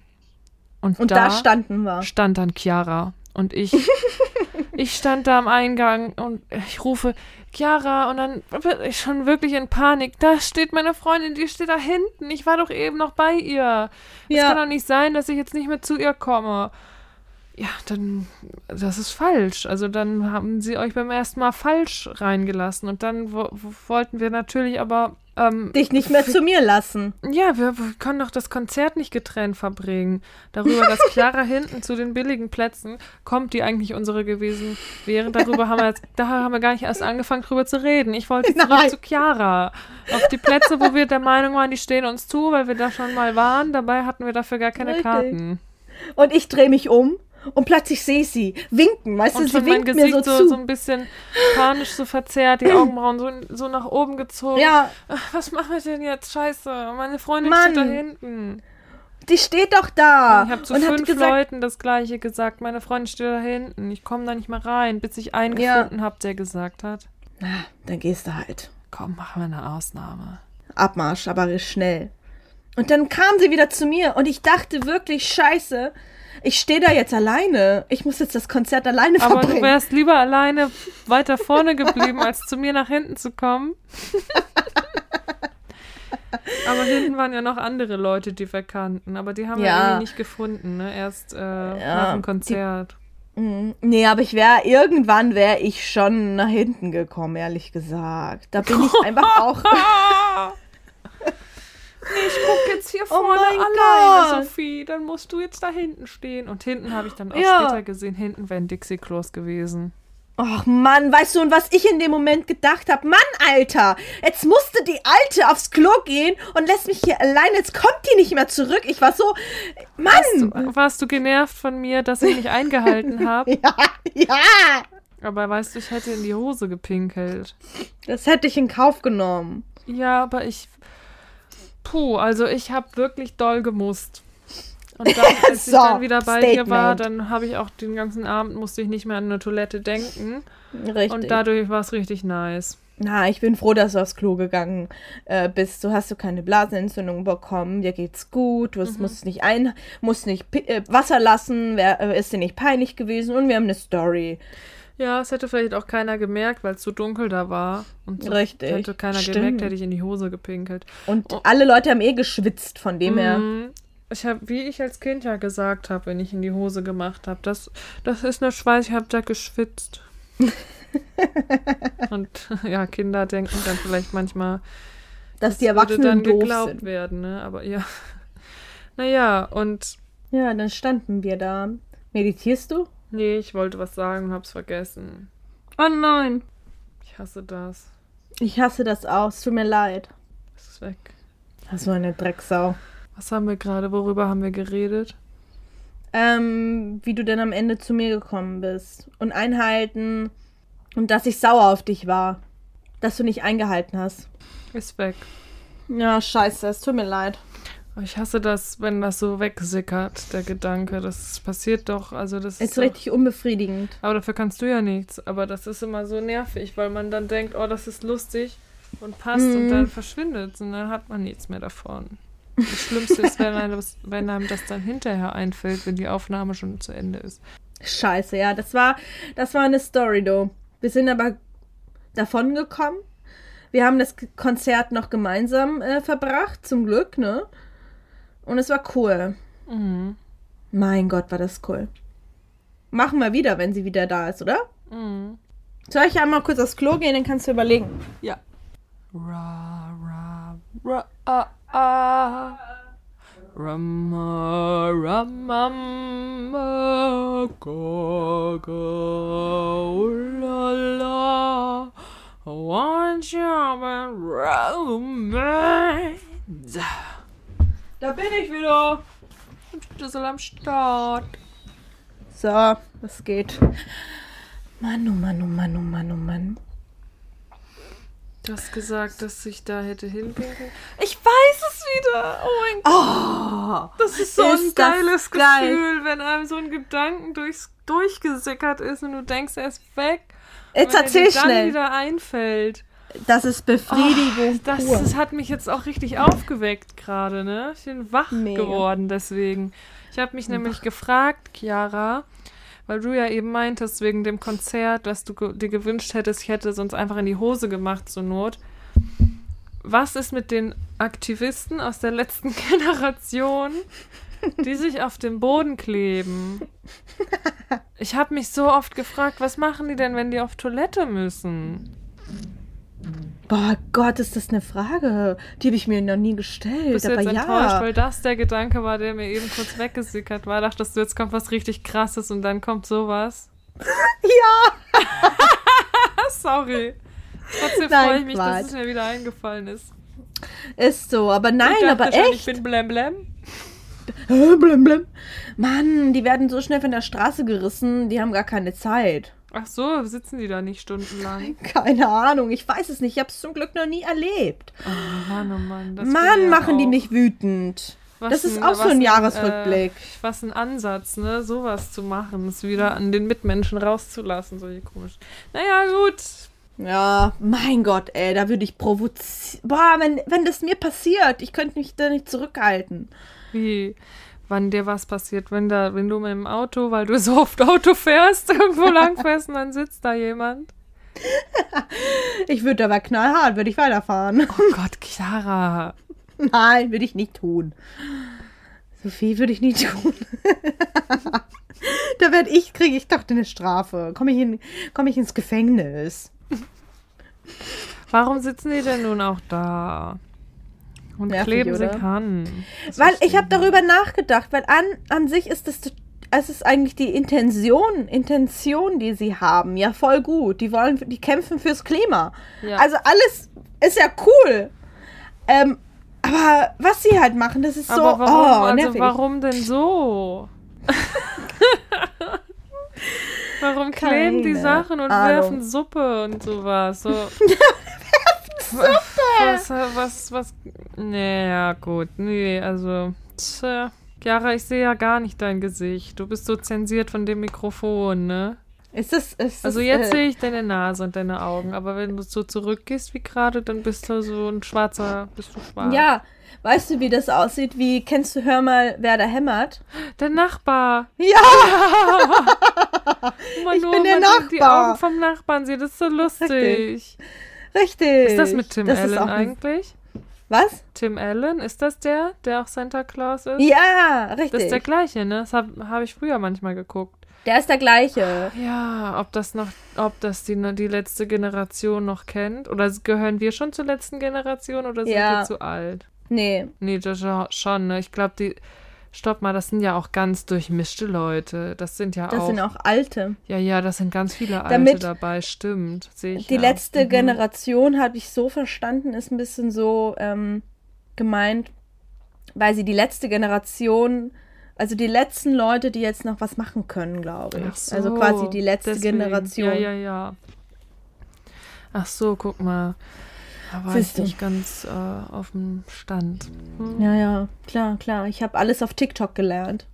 Und,
Und da, standen wir.
stand dann Chiara. Und ich, [LAUGHS] ich stand da am Eingang und ich rufe Chiara und dann bin ich schon wirklich in Panik. Da steht meine Freundin, die steht da hinten. Ich war doch eben noch bei ihr. Es
Ja.
kann doch nicht sein, dass ich jetzt nicht mehr zu ihr komme. Ja, dann, das ist falsch. Also dann haben sie euch beim ersten Mal falsch reingelassen. Und dann wo, wo wollten wir natürlich aber ähm,
Dich nicht mehr zu mir lassen.
Ja, wir, wir können doch das Konzert nicht getrennt verbringen. Darüber, dass Chiara [LAUGHS] hinten zu den billigen Plätzen kommt, die eigentlich unsere gewesen wären. Darüber haben wir jetzt, da haben wir gar nicht erst angefangen, drüber zu reden. Ich wollte zurück
Nein.
zu Chiara. Auf die Plätze, wo wir der Meinung waren, die stehen uns zu, weil wir da schon mal waren. Dabei hatten wir dafür gar keine
Richtig.
Karten.
Und ich drehe mich um und plötzlich sehe ich sie winken. Weißt du,
Und
sie
schon mein
winkt mir
Gesicht
so,
so,
zu.
so ein bisschen panisch so verzerrt, die [CLEARS THROAT] Augenbrauen so, so nach oben gezogen.
ja,
Ach, Was machen wir denn jetzt? Scheiße, meine Freundin
Mann.
steht da hinten.
die steht doch da.
Ich habe zu
und
fünf
gesagt,
Leuten das gleiche gesagt. Meine Freundin steht da hinten. Ich komme da nicht mal rein, bis ich einen
Ja.
gefunden habe, der gesagt hat.
na, dann gehst du halt.
Komm, machen wir eine Ausnahme.
Abmarsch, aber schnell. Und dann kam sie wieder zu mir und ich dachte wirklich, scheiße, ich stehe da jetzt alleine. Ich muss jetzt das Konzert alleine
Aber du
verbringen.
wärst lieber alleine weiter vorne geblieben, als zu mir nach hinten zu kommen. [LAUGHS] Aber hinten waren ja noch andere Leute, die wir kannten. Aber die haben wir
Ja.
irgendwie nicht gefunden, ne? Erst äh, nach dem
die-
Konzert.
Mhm. Nee, aber ich wäre, irgendwann wäre ich schon nach hinten gekommen, ehrlich gesagt. Da bin ich [LAUGHS] einfach auch. [LAUGHS]
Nee, ich guck jetzt hier
Oh
vorne alleine,
Gott.
Sophie. Dann musst du jetzt da hinten stehen. Und hinten habe ich dann auch
Ja.
später gesehen, hinten wäre ein Dixie-Klos gewesen.
Ach Mann, weißt du, und was ich in dem Moment gedacht habe? Mann, Alter, jetzt musste die Alte aufs Klo gehen und lässt mich hier allein. Jetzt kommt die nicht mehr zurück. Ich war so, Mann!
Du, warst du genervt von mir, dass ich nicht eingehalten [LAUGHS] habe?
Ja, ja,
Aber weißt du, ich hätte in die Hose gepinkelt.
das hätte ich in Kauf genommen.
Ja, aber ich. Puh, also ich habe wirklich doll gemusst. Und [LAUGHS] dann, als ich
So,
dann wieder bei dir war,
Statement.
dann habe ich auch den ganzen Abend musste ich nicht mehr an eine Toilette denken.
Richtig.
Und dadurch war es richtig nice.
Na, ich bin froh, dass du aufs Klo gegangen äh, bist. Du hast du keine Blasenentzündung bekommen. Dir geht's gut. Du hast- musst nicht ein, musst nicht äh, Wasser lassen. Wär, äh, ist dir nicht peinlich gewesen. Und wir haben eine Story.
Ja, es hätte vielleicht auch keiner gemerkt, weil es so dunkel da war. Und so
Richtig,
hätte keiner
stimmt.
gemerkt, hätte ich in die Hose gepinkelt.
Und
Oh.
alle Leute haben eh geschwitzt, von dem her.
Mhm. Ich habe, wie ich als Kind ja gesagt habe, wenn ich in die Hose gemacht habe, das, das ist nur Schweiß, ich habe da geschwitzt. [LAUGHS] Und ja, Kinder denken dann vielleicht manchmal,
Dass die
würde
Erwachsenen
dann
doof
geglaubt
sind.
werden, ne? Aber ja. [LAUGHS] Naja, und
Ja, dann standen wir da. Meditierst du?
Nee, ich wollte was sagen und hab's vergessen.
Oh nein.
Ich hasse das.
Ich hasse das auch. Es tut mir leid.
Es ist weg.
Das war eine Drecksau.
Was haben wir gerade, worüber haben wir geredet?
Ähm, wie du denn am Ende zu mir gekommen bist. Und einhalten. Und dass ich sauer auf dich war. Dass du nicht eingehalten hast.
Ist weg.
Ja, scheiße. Es tut mir leid.
Ich hasse das, wenn das so wegsickert, der Gedanke. Das passiert doch, also das
Ist
ist. doch-
richtig unbefriedigend.
Aber dafür kannst du ja nichts. Aber das ist immer so nervig, weil man dann denkt, oh, das ist lustig und passt und
Mhm.
dann verschwindet und dann hat man nichts mehr davon. Das Schlimmste ist, wenn einem, das, wenn einem das dann hinterher einfällt, wenn die Aufnahme schon zu Ende ist.
Scheiße, ja. Das war, das war eine Story, du. Wir sind aber davon gekommen. Wir haben das Konzert noch gemeinsam äh, verbracht, zum Glück, ne? Und es war cool.
Mhm.
Mein Gott, war das cool. Machen wir wieder, wenn sie wieder da ist, oder?
Mhm.
Soll ich einmal kurz aufs Klo gehen, dann kannst du überlegen.
Ja. Ra, ra, ra, ah, ah. Rama, ramama, go, go, la, la. Want you romance. Da bin ich wieder. Und Schlüssel am Start.
So, das geht. Mann, oh Mann, oh Mann, oh Mann, oh Mann.
Du hast gesagt, dass ich da hätte hinpinkeln. Ich weiß es wieder. Oh mein Gott.
Oh,
Das ist so ein
Ist das
geiles
geil.
Gefühl, wenn einem so ein Gedanken durchs, durchgesickert ist und du denkst, er ist weg.
jetzt
er
erzähl
dir dann
schnell.
wieder einfällt.
Das ist Befriedigung
Oh, das, das hat mich jetzt auch richtig aufgeweckt gerade, ne? Ich bin wach
Mega.
geworden deswegen. Ich habe mich nämlich gefragt, Chiara, weil du ja eben meintest wegen dem Konzert, dass du dir gewünscht hättest, ich hätte sonst einfach in die Hose gemacht zur Not. Was ist mit den Aktivisten aus der letzten [LAUGHS] Generation, die sich auf dem Boden kleben? Ich habe mich so oft gefragt, was machen die denn, wenn die auf Toilette müssen?
Boah Gott, ist das eine Frage. Die habe ich mir noch nie gestellt.
Bist du
aber
jetzt enttäuscht,
ja.
weil das der Gedanke war, der mir eben kurz weggesickert war. Dachtest du, jetzt kommt was richtig krasses und dann kommt sowas. [LAUGHS]
Ja. [LAUGHS]
Sorry. Trotzdem freue ich mich, dass
Quatsch.
es mir wieder eingefallen ist.
Ist so, aber nein,
ich dachte
aber echt.
Ich bin blem blem.
Blim, blim. Mann, die werden so schnell von der Straße gerissen, die haben gar keine Zeit.
Ach so, sitzen die da nicht stundenlang? [LAUGHS]
Keine Ahnung, ich weiß es nicht. Ich habe es zum Glück noch nie erlebt.
Oh Mann, oh Mann. Das
Mann, machen die
auch.
mich wütend.
Was
das ist
ein-
auch so ein Jahresrückblick.
Äh, was ein Ansatz, ne? Sowas zu machen, es wieder an den Mitmenschen rauszulassen, solche komisch. Naja, gut.
Ja, mein Gott, ey, da würde ich provozieren. Boah, wenn, wenn das mir passiert, ich könnte mich da nicht zurückhalten.
Wie, wann dir was passiert, wenn da, wenn du mit dem Auto, weil du so oft Auto fährst, [LAUGHS] irgendwo lang fährst und dann sitzt da jemand. [LAUGHS]
Ich würde aber knallhart, würde ich weiterfahren.
Oh Gott, Chiara.
Nein, würde ich nicht tun. Sophie würde ich nie tun. [LAUGHS] da werde ich, kriege ich doch eine Strafe. Komme ich, in, komm ich ins Gefängnis.
Warum sitzen die denn nun auch da? Und
Nervig,
kleben
oder?
an. Das
Weil ich habe darüber nachgedacht, weil an, an sich ist das, es ist eigentlich die Intention, Intention, die sie haben, ja voll gut. Die wollen, die kämpfen fürs Klima.
Ja.
Also alles ist ja cool. Ähm, aber was sie halt machen, das ist so,
Aber warum,
oh,
also
nervig.
warum denn so? [LAUGHS] warum kleben die
Keine
Sachen und
Ahnung.
werfen Suppe und sowas? So. [LAUGHS] Suppe! Was, was, was? Nee, ja, gut. Nee, also. Tja. Chiara, ich sehe ja gar nicht dein Gesicht. Du bist so zensiert von dem Mikrofon, ne?
Ist das, ist
Also jetzt
äh,
sehe ich deine Nase und deine Augen, aber wenn du so zurückgehst wie gerade, dann bist du so ein schwarzer, bist du schwarz.
Ja, weißt du, wie das aussieht? Wie, kennst du, hör mal, wer da hämmert?
Der Nachbar.
Ja,
Man [LAUGHS]
Ich
nur,
bin der
man Die
Nachbar.
Augen vom Nachbarn sieht, das ist so lustig.
Richtig. Richtig.
Ist das mit Tim
Das
Allen eigentlich?
Was?
Tim Allen, ist das der, der auch Santa Claus ist?
Ja, richtig.
Das ist der gleiche, ne? Das habe hab ich früher manchmal geguckt.
Der ist der gleiche.
Ja, ob das noch, ob das die, die letzte Generation noch kennt? Oder gehören wir schon zur letzten Generation oder sind
Ja.
wir zu alt?
Nee.
Nee, das schon, ne? Ich glaube, die. Stopp mal, das sind ja auch ganz durchmischte Leute. Das sind ja
Das
auch.
sind auch alte.
Ja, ja, das sind ganz viele Alte
Damit-
dabei, stimmt. Sehe ich.
Die
ja.
letzte
Mhm.
Generation, habe ich so verstanden, ist ein bisschen so ähm, gemeint, weil sie die letzte Generation, also die letzten Leute, die jetzt noch was machen können, glaube ich.
Ach so,
also quasi die letzte
deswegen.
Generation.
Ja, ja, ja. Ach so, guck mal. Da war ich
Siehst du.
nicht ganz äh, auf dem Stand. Hm.
Ja, ja, klar, klar. Ich habe alles auf TikTok gelernt.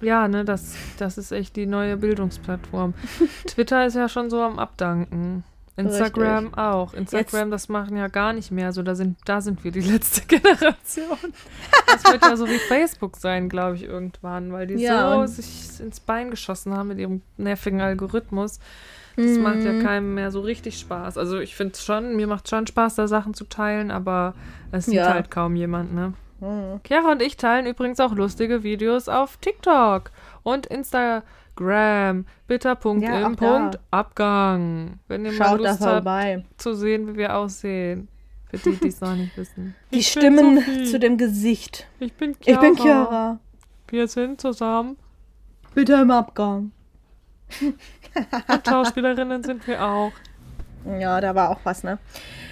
Ja, ne, das, das ist echt die neue Bildungsplattform. [LAUGHS] Twitter ist ja schon so am Abdanken. Instagram auch. Instagram, das machen ja gar nicht mehr. So, da sind, da sind wir die [LAUGHS] letzte Generation. Das wird ja so wie Facebook sein, glaube ich, irgendwann, weil die
Ja,
so sich ins Bein geschossen haben mit ihrem nervigen Algorithmus. Das macht
Mhm.
ja keinem mehr so richtig Spaß. Also ich finde schon, mir macht schon Spaß, da Sachen zu teilen, aber es sieht
Ja.
halt kaum jemand, ne?
Mhm.
Chiara und ich teilen übrigens auch lustige Videos auf TikTok und Instagram. Bitter.im.abgang. Wenn ihr mal
Schaut da
Lust habt
vorbei.
zu sehen, wie wir aussehen. Für die, die es noch nicht wissen. [LAUGHS]
Die
Ich
Stimmen zu dem Gesicht.
Ich bin
Ich
Chiara.
bin Chiara.
Wir sind zusammen.
Bitte im Abgang. [LAUGHS] [LAUGHS]
Und Schauspielerinnen sind wir auch.
Ja, da war auch was, ne?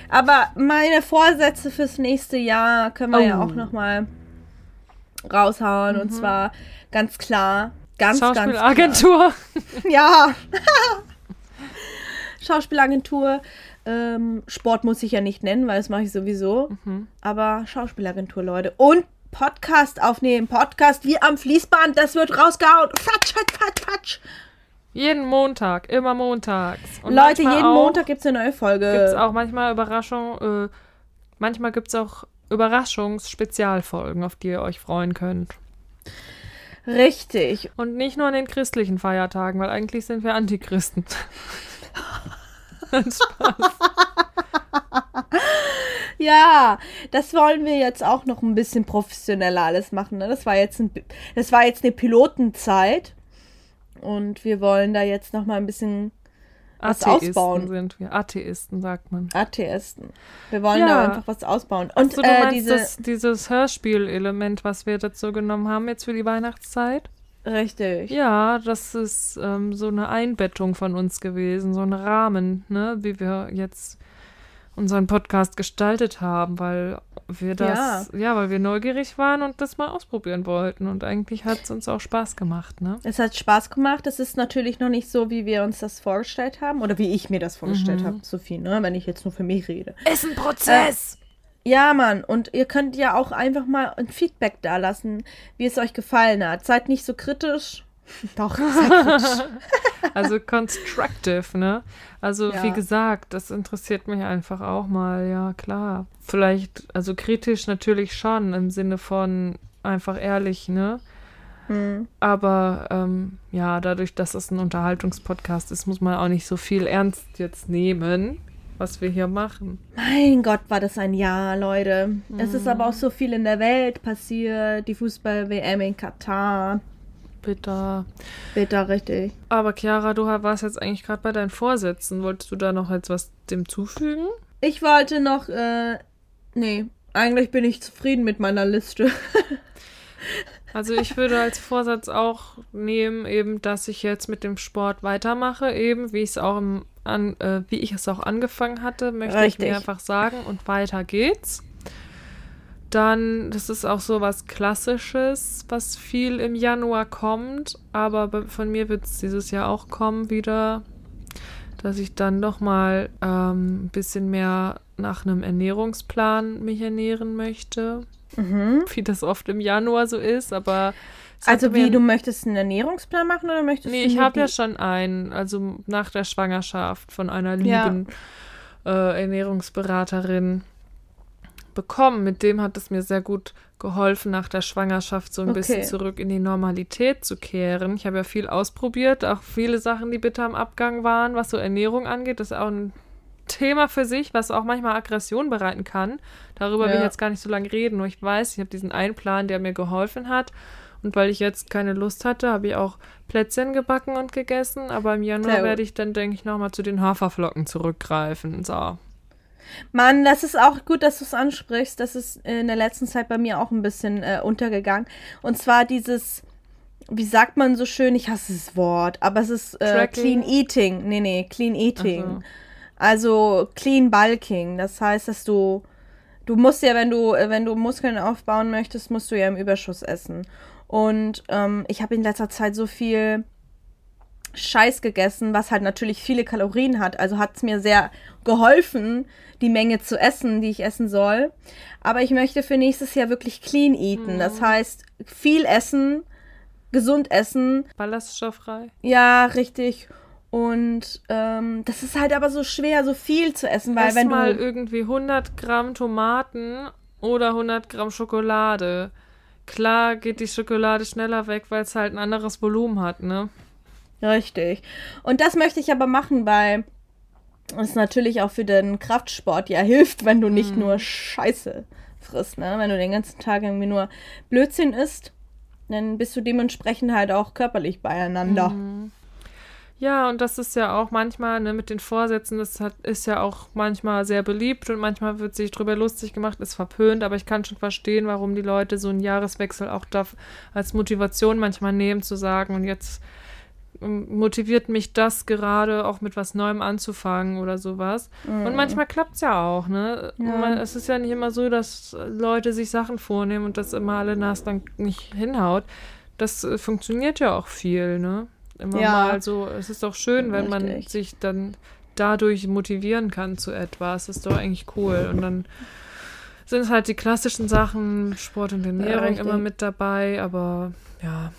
Aber meine Vorsätze fürs nächste Jahr können wir ja
Oh.
auch noch mal raushauen. Und zwar ganz klar, ganz, ganz klar.
Schauspielagentur. [LAUGHS]
Ja. [LAUGHS] Schauspielagentur. Ähm, Sport muss ich ja nicht nennen, weil das mache ich sowieso.
Mhm.
Aber Schauspielagentur, Leute. Und Podcast aufnehmen. Podcast wie am Fließband. Das wird rausgehauen. Fatsch, fatsch, fatsch, fatsch.
Jeden Montag, immer montags. Und
Leute, jeden
auch-
Montag gibt es eine neue Folge.
Gibt es auch manchmal Überraschungen, äh, manchmal gibt es auch Überraschungsspezialfolgen, auf die ihr euch freuen könnt.
Richtig.
Und nicht nur an den christlichen Feiertagen, weil eigentlich sind wir Antichristen. Spaß. [LAUGHS]
Ja, das wollen wir jetzt auch noch ein bisschen professioneller alles machen. Ne? Das war jetzt ein, das war jetzt eine Pilotenzeit und wir wollen da jetzt noch mal ein bisschen was
Atheisten
ausbauen.
sind wir. Atheisten, sagt man.
Atheisten. Wir wollen
Ja.
da einfach was ausbauen. Und
so, du
äh,
meinst
diese.
das, dieses Hörspielelement, was wir dazu genommen haben jetzt für die Weihnachtszeit?
Richtig.
Ja, das ist ähm, so eine Einbettung von uns gewesen, so ein Rahmen, ne, wie wir jetzt unseren Podcast gestaltet haben, weil wir das, ja, weil wir neugierig waren und das mal ausprobieren wollten. Und eigentlich hat es uns auch Spaß gemacht, ne?
Es hat Spaß gemacht. Es ist natürlich noch nicht so, wie wir uns das vorgestellt haben. Oder wie ich mir das vorgestellt
Mhm.
habe, Sophie, ne? Wenn ich jetzt nur für mich rede.
Ist ein Prozess!
Ja, Mann. Und ihr könnt ja auch einfach mal ein Feedback da lassen, wie es euch gefallen hat. Seid nicht so kritisch. Doch. [LAUGHS]
Also constructive, ne? Also
Ja.
wie gesagt, das interessiert mich einfach auch mal, ja klar. Vielleicht, also kritisch natürlich schon im Sinne von einfach ehrlich, ne?
Hm.
Aber ähm, ja, dadurch, dass es ein Unterhaltungspodcast ist, muss man auch nicht so viel ernst jetzt nehmen, was wir hier machen.
Mein Gott, war das ein Jahr, Leute. Es ist
Mhm.
aber auch so viel in der Welt passiert. Die Fußball-WM in Katar.
Bitter.
Bitter, richtig.
Aber Chiara, du warst jetzt eigentlich gerade bei deinen Vorsätzen. Wolltest du da noch jetzt was dem zufügen?
Ich wollte noch, äh, nee, eigentlich bin ich zufrieden mit meiner Liste. [LAUGHS]
Also ich würde als Vorsatz auch nehmen, eben, dass ich jetzt mit dem Sport weitermache, eben wie ich es auch im, an, äh, wie ich es auch angefangen hatte, möchte ich
Richtig.
mir einfach sagen und weiter geht's. Dann, das ist auch so was Klassisches, was viel im Januar kommt, aber von mir wird es dieses Jahr auch kommen wieder, dass ich dann doch mal ähm, ein bisschen mehr nach einem Ernährungsplan mich ernähren möchte
Mhm.
wie das oft im Januar so ist, aber
Also wie, du möchtest einen Ernährungsplan machen oder möchtest
Nee,
du
ich
nur
habe ja schon einen, also nach der Schwangerschaft von einer
Ja.
lieben äh, Ernährungsberaterin bekommen. Mit dem hat es mir sehr gut geholfen, nach der Schwangerschaft so ein
Okay.
bisschen zurück in die Normalität zu kehren. Ich habe ja viel ausprobiert, auch viele Sachen, die bitter am Abgang waren, was so Ernährung angeht. Das ist auch ein Thema für sich, was auch manchmal Aggression bereiten kann. Darüber will ich
Ja.
jetzt gar nicht so lange reden, nur ich weiß, ich habe diesen einen Plan, der mir geholfen hat. Und weil ich jetzt keine Lust hatte, habe ich auch Plätzchen gebacken und gegessen. Aber im Januar werde ich dann, denke ich, nochmal zu den Haferflocken zurückgreifen. So.
Mann, das ist auch gut, dass du es ansprichst. Das ist in der letzten Zeit bei mir auch ein bisschen äh, untergegangen. Und zwar dieses, wie sagt man so schön, ich hasse das Wort, aber es ist äh? Clean Eating. Nee, nee, Clean Eating.
So.
Also Clean Bulking. Das heißt, dass du, du musst ja, wenn du, äh, wenn du Muskeln aufbauen möchtest, musst du ja im Überschuss essen. Und ähm, ich habe in letzter Zeit so viel Scheiß gegessen, was halt natürlich viele Kalorien hat. Also hat es mir sehr geholfen, die Menge zu essen, die ich essen soll. Aber ich möchte für nächstes Jahr wirklich clean eaten. Das heißt, viel essen, gesund essen.
Ballaststofffrei.
Ja, richtig. Und ähm, das ist halt aber so schwer, so viel zu essen, weil
Ess
wenn
mal
du.
irgendwie 100 Gramm Tomaten oder 100 Gramm Schokolade. Klar geht die Schokolade schneller weg, weil es halt ein anderes Volumen hat, ne?
Richtig. Und das möchte ich aber machen, weil es natürlich auch für den Kraftsport ja [LAUGHS] hilft, wenn du nicht nur Scheiße frisst, ne? Wenn du den ganzen Tag irgendwie nur Blödsinn isst, dann bist du dementsprechend halt auch körperlich beieinander.
Ja, und das ist ja auch manchmal, ne, mit den Vorsätzen, das hat, ist ja auch manchmal sehr beliebt und manchmal wird sich drüber lustig gemacht, ist verpönt, aber ich kann schon verstehen, warum die Leute so einen Jahreswechsel auch da als Motivation manchmal nehmen, zu sagen, und jetzt motiviert mich das gerade auch mit was Neuem anzufangen oder sowas. Und manchmal klappt es ja auch, ne?
Mhm. Ja.
Man, es ist ja nicht immer so, dass Leute sich Sachen vornehmen und das immer alle Nas dann nicht hinhaut. Das äh, funktioniert ja auch viel, ne? Immer
Ja.
mal so. Es ist doch schön, wenn man
Richtig.
sich dann dadurch motivieren kann zu etwas. Das ist doch eigentlich cool. Und dann sind es halt die klassischen Sachen, Sport und Ernährung
richtig.
immer mit dabei, aber ja,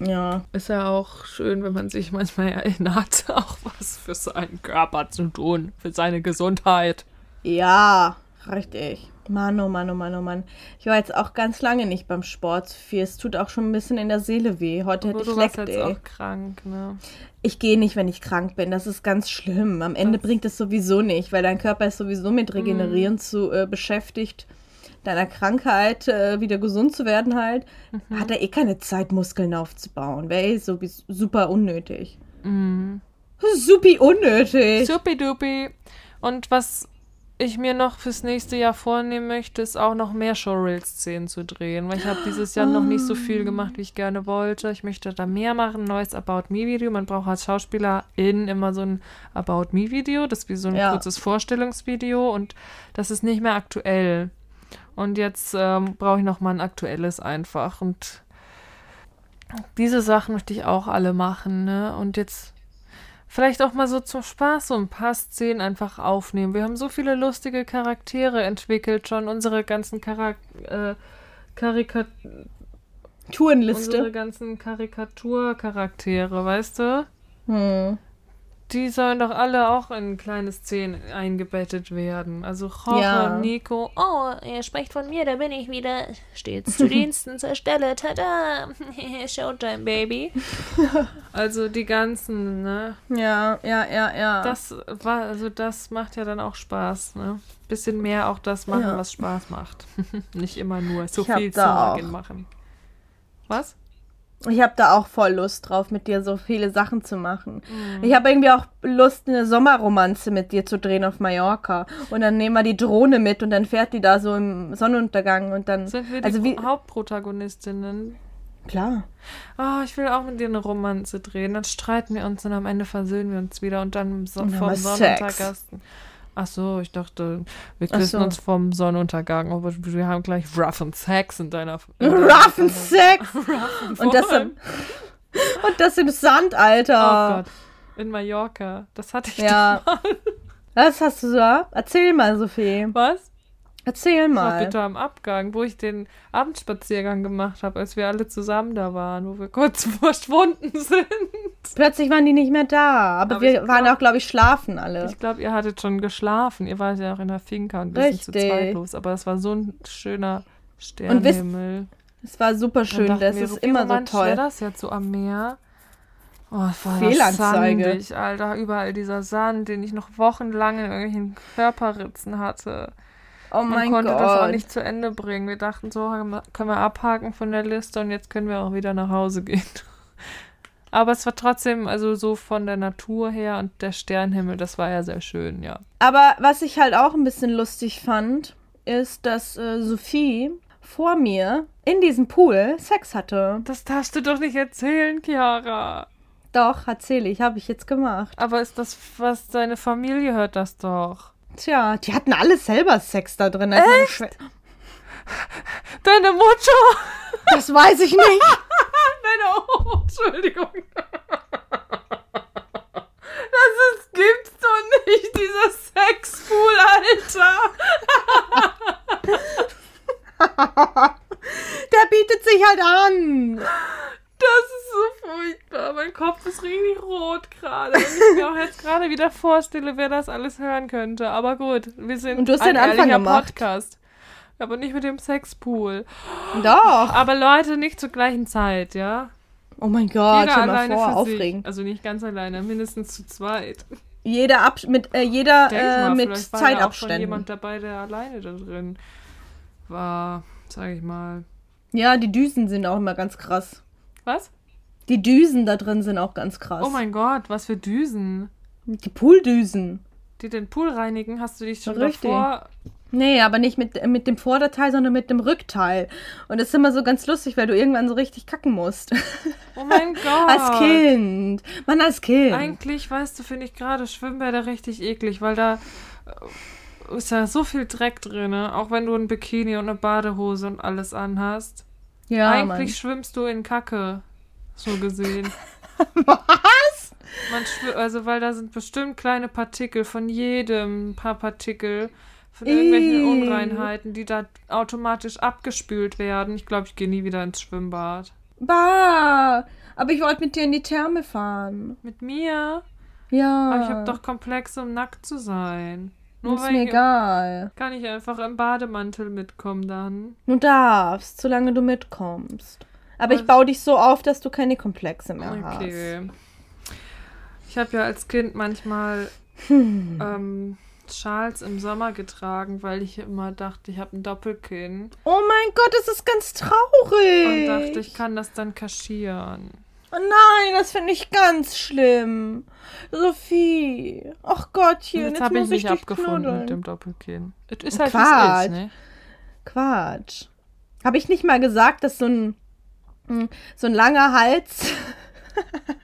Ja.
ist ja auch schön, wenn man sich manchmal erinnert, [LAUGHS] auch was für seinen Körper zu tun, für seine Gesundheit.
Ja, richtig. Mann, oh Mann, oh Mann, oh Mann. Ich war jetzt auch ganz lange nicht beim Sport. Viel. Es tut auch schon ein bisschen in der Seele weh. Heute hätte
Aber
ich
du warst
leckt, ey.
auch krank, ne?
Ich gehe nicht, wenn ich krank bin. Das ist ganz schlimm. Am Ende bringt es sowieso nicht, weil dein Körper ist sowieso mit Regenerieren
Mhm.
zu äh, beschäftigt. Deiner Krankheit äh, wieder gesund zu werden halt,
Mhm.
hat er eh keine Zeit, Muskeln aufzubauen. Wäre eh sowieso super unnötig.
Mhm.
Supi unnötig.
Supi-dupi. Und was ich mir noch fürs nächste Jahr vornehmen möchte, ist auch noch mehr Showreel-Szenen zu drehen, weil ich habe dieses Jahr noch nicht so viel gemacht, wie ich gerne wollte. Ich möchte da mehr machen, ein neues About Me-Video. Man braucht als Schauspielerin immer so ein About Me-Video, das ist wie so ein
Ja.
kurzes Vorstellungsvideo und das ist nicht mehr aktuell. Und jetzt ähm, brauche ich noch mal ein aktuelles einfach und diese Sachen möchte ich auch alle machen, ne? Und jetzt vielleicht auch mal so zum Spaß so ein paar Szenen einfach aufnehmen. Wir haben so viele lustige Charaktere entwickelt, schon unsere ganzen Charak äh, Karika unsere ganzen Karikaturcharaktere, weißt du?
Hm.
Die sollen doch alle auch in kleine Szenen eingebettet werden. Also Jorge,
Ja.
Nico,
Oh, ihr sprecht von mir, da bin ich wieder. Stets zu [LAUGHS] Diensten zur Stelle. Tada! [LAUGHS] Showtime, Baby. [LAUGHS]
also die ganzen, ne?
Ja, ja, ja, ja.
Das war, also das macht ja dann auch Spaß, ne? Bisschen mehr auch das machen,
Ja.
was Spaß macht. Nicht immer nur so
Ich
viel
auch-
machen. Was?
Ich habe da auch voll Lust drauf, mit dir so viele Sachen zu machen.
Mhm.
Ich habe irgendwie auch Lust, eine Sommerromanze mit dir zu drehen auf Mallorca. Und dann nehmen wir die Drohne mit und dann fährt die da so im Sonnenuntergang und dann.
Sind wir die
also wie.
Hauptprotagonistinnen?
Klar.
Oh, ich will auch mit dir eine Romanze drehen. Dann streiten wir uns und am Ende versöhnen wir uns wieder und dann so
Und dann
vom Sonnenuntergang. Ach so, ich dachte, wir küssen
so.
uns vom Sonnenuntergang, aber wir haben gleich Rough and Sex in deiner. [LAUGHS] in
Rough and Sex! [LAUGHS]
Rough
Und das, im, [LAUGHS] und das im Sand,
Oh
Alter.
Gott. In Mallorca. Das hatte ich
Ja. Was hast du da? Erzähl mal, Sophie.
Was?
Erzähl
Das war
mal.
bitte am Abgang, wo ich den Abendspaziergang gemacht habe, als wir alle zusammen da waren, wo wir kurz [LAUGHS] verschwunden sind.
Plötzlich waren die nicht mehr da. Aber,
Aber
wir
ich
waren
glaub-
auch, glaube ich, schlafen alle.
Ich glaube, ihr hattet schon geschlafen. Ihr wart ja auch in der Finca und wir sind zu zweit los. Aber es war so ein schöner Sternenhimmel.
Es war super schön. Das
wir,
ist immer so
romantisch wäre
toll.
das jetzt so am Meer. Oh, war
Fehlanzeige.
sandig, Alter. Überall dieser Sand, den ich noch wochenlang in irgendwelchen Körperritzen hatte.
Oh
Man
mein
konnte das auch
Gott.
nicht zu Ende bringen. Wir dachten so, können wir abhaken von der Liste und jetzt können wir auch wieder nach Hause gehen. [LAUGHS] Aber es war trotzdem, also so von der Natur her und der Sternenhimmel, das war ja sehr schön, ja.
Aber was ich halt auch ein bisschen lustig fand, ist, dass äh, Sophie vor mir in diesem Pool Sex hatte.
Das darfst du doch nicht erzählen, Chiara.
Doch, erzähle ich, habe ich jetzt gemacht.
Aber ist das, was deine Familie hört das doch.
Tja, die hatten alle selber Sex da drin. als meine Schwe-
Deine Mutter!
Das weiß ich nicht. [LAUGHS]
Deine oh, Entschuldigung. Das ist, gibt's doch nicht, dieser Sexpool, Alter. [LAUGHS]
Der bietet sich halt an.
Das ist so furchtbar. Mein Kopf ist richtig rot gerade. Wenn ich mir auch jetzt gerade wieder vorstelle, wer das alles hören könnte. Aber gut, wir sind
Und du hast
ein
den Anfang gemacht.
Podcast. Aber nicht mit dem Sexpool.
Doch.
Aber Leute, nicht zur gleichen Zeit, ja?
Oh mein Gott,
Jeder
stell mal
alleine
vor, aufregend.
Also nicht ganz alleine, mindestens zu zweit.
Jeder Ab mit äh, jeder
Denk
äh,
mal,
mit
vielleicht war ja auch schon
Zeitabständen.
jemand dabei, der alleine da drin war, sag ich mal.
Ja, die Düsen sind auch immer ganz krass.
Was?
Die Düsen da drin sind auch ganz krass.
Oh mein Gott, was für Düsen.
Die Pooldüsen.
Die den Pool reinigen, hast du dich schon
Richtig.
davor
Nee, aber nicht mit, mit dem Vorderteil, sondern mit dem Rückteil. Und das ist immer so ganz lustig, weil du irgendwann so richtig kacken musst.
Oh mein [LAUGHS] Gott.
als Kind. Mann, als Kind.
Eigentlich, weißt du, finde ich gerade Schwimmbäder richtig eklig, weil da äh, ist ja so viel Dreck drin, auch wenn du ein Bikini und eine Badehose und alles anhast.
ja,
Eigentlich schwimmst du in Kacke, so gesehen. [LAUGHS] [LAUGHS]
Was?
Man also, weil da sind bestimmt kleine Partikel von jedem, ein paar Partikel von irgendwelchen
Ih.
Unreinheiten, die da automatisch abgespült werden. Ich glaube, ich gehe nie wieder ins Schwimmbad.
Bah. Aber ich wollte mit dir in die Therme fahren.
Mit mir?
Ja.
Aber ich habe doch Komplexe, um nackt zu sein. Nur
Ist mir
ich,
egal.
kann ich einfach im Bademantel mitkommen dann.
Du darfst, solange du mitkommst. Aber ich
Was?
baue dich so auf, dass du keine Komplexe mehr hast.
Okay. Ich habe ja als Kind manchmal
Hm.
ähm, Schals im Sommer getragen, weil ich immer dachte, ich habe ein Doppelkinn.
Oh mein Gott, das ist ganz traurig.
Und dachte, ich kann das dann kaschieren.
Oh nein, das finde ich ganz schlimm. Sophie. Ach Gottchen,
Jetzt
jetzt,
habe ich mich abgefunden
knuddeln.
mit dem Doppelkinn. Es ist halt,
Quatsch.
ist, ne?
Quatsch. Habe ich nicht mal gesagt, dass so ein, mm, so ein langer Hals. [LAUGHS]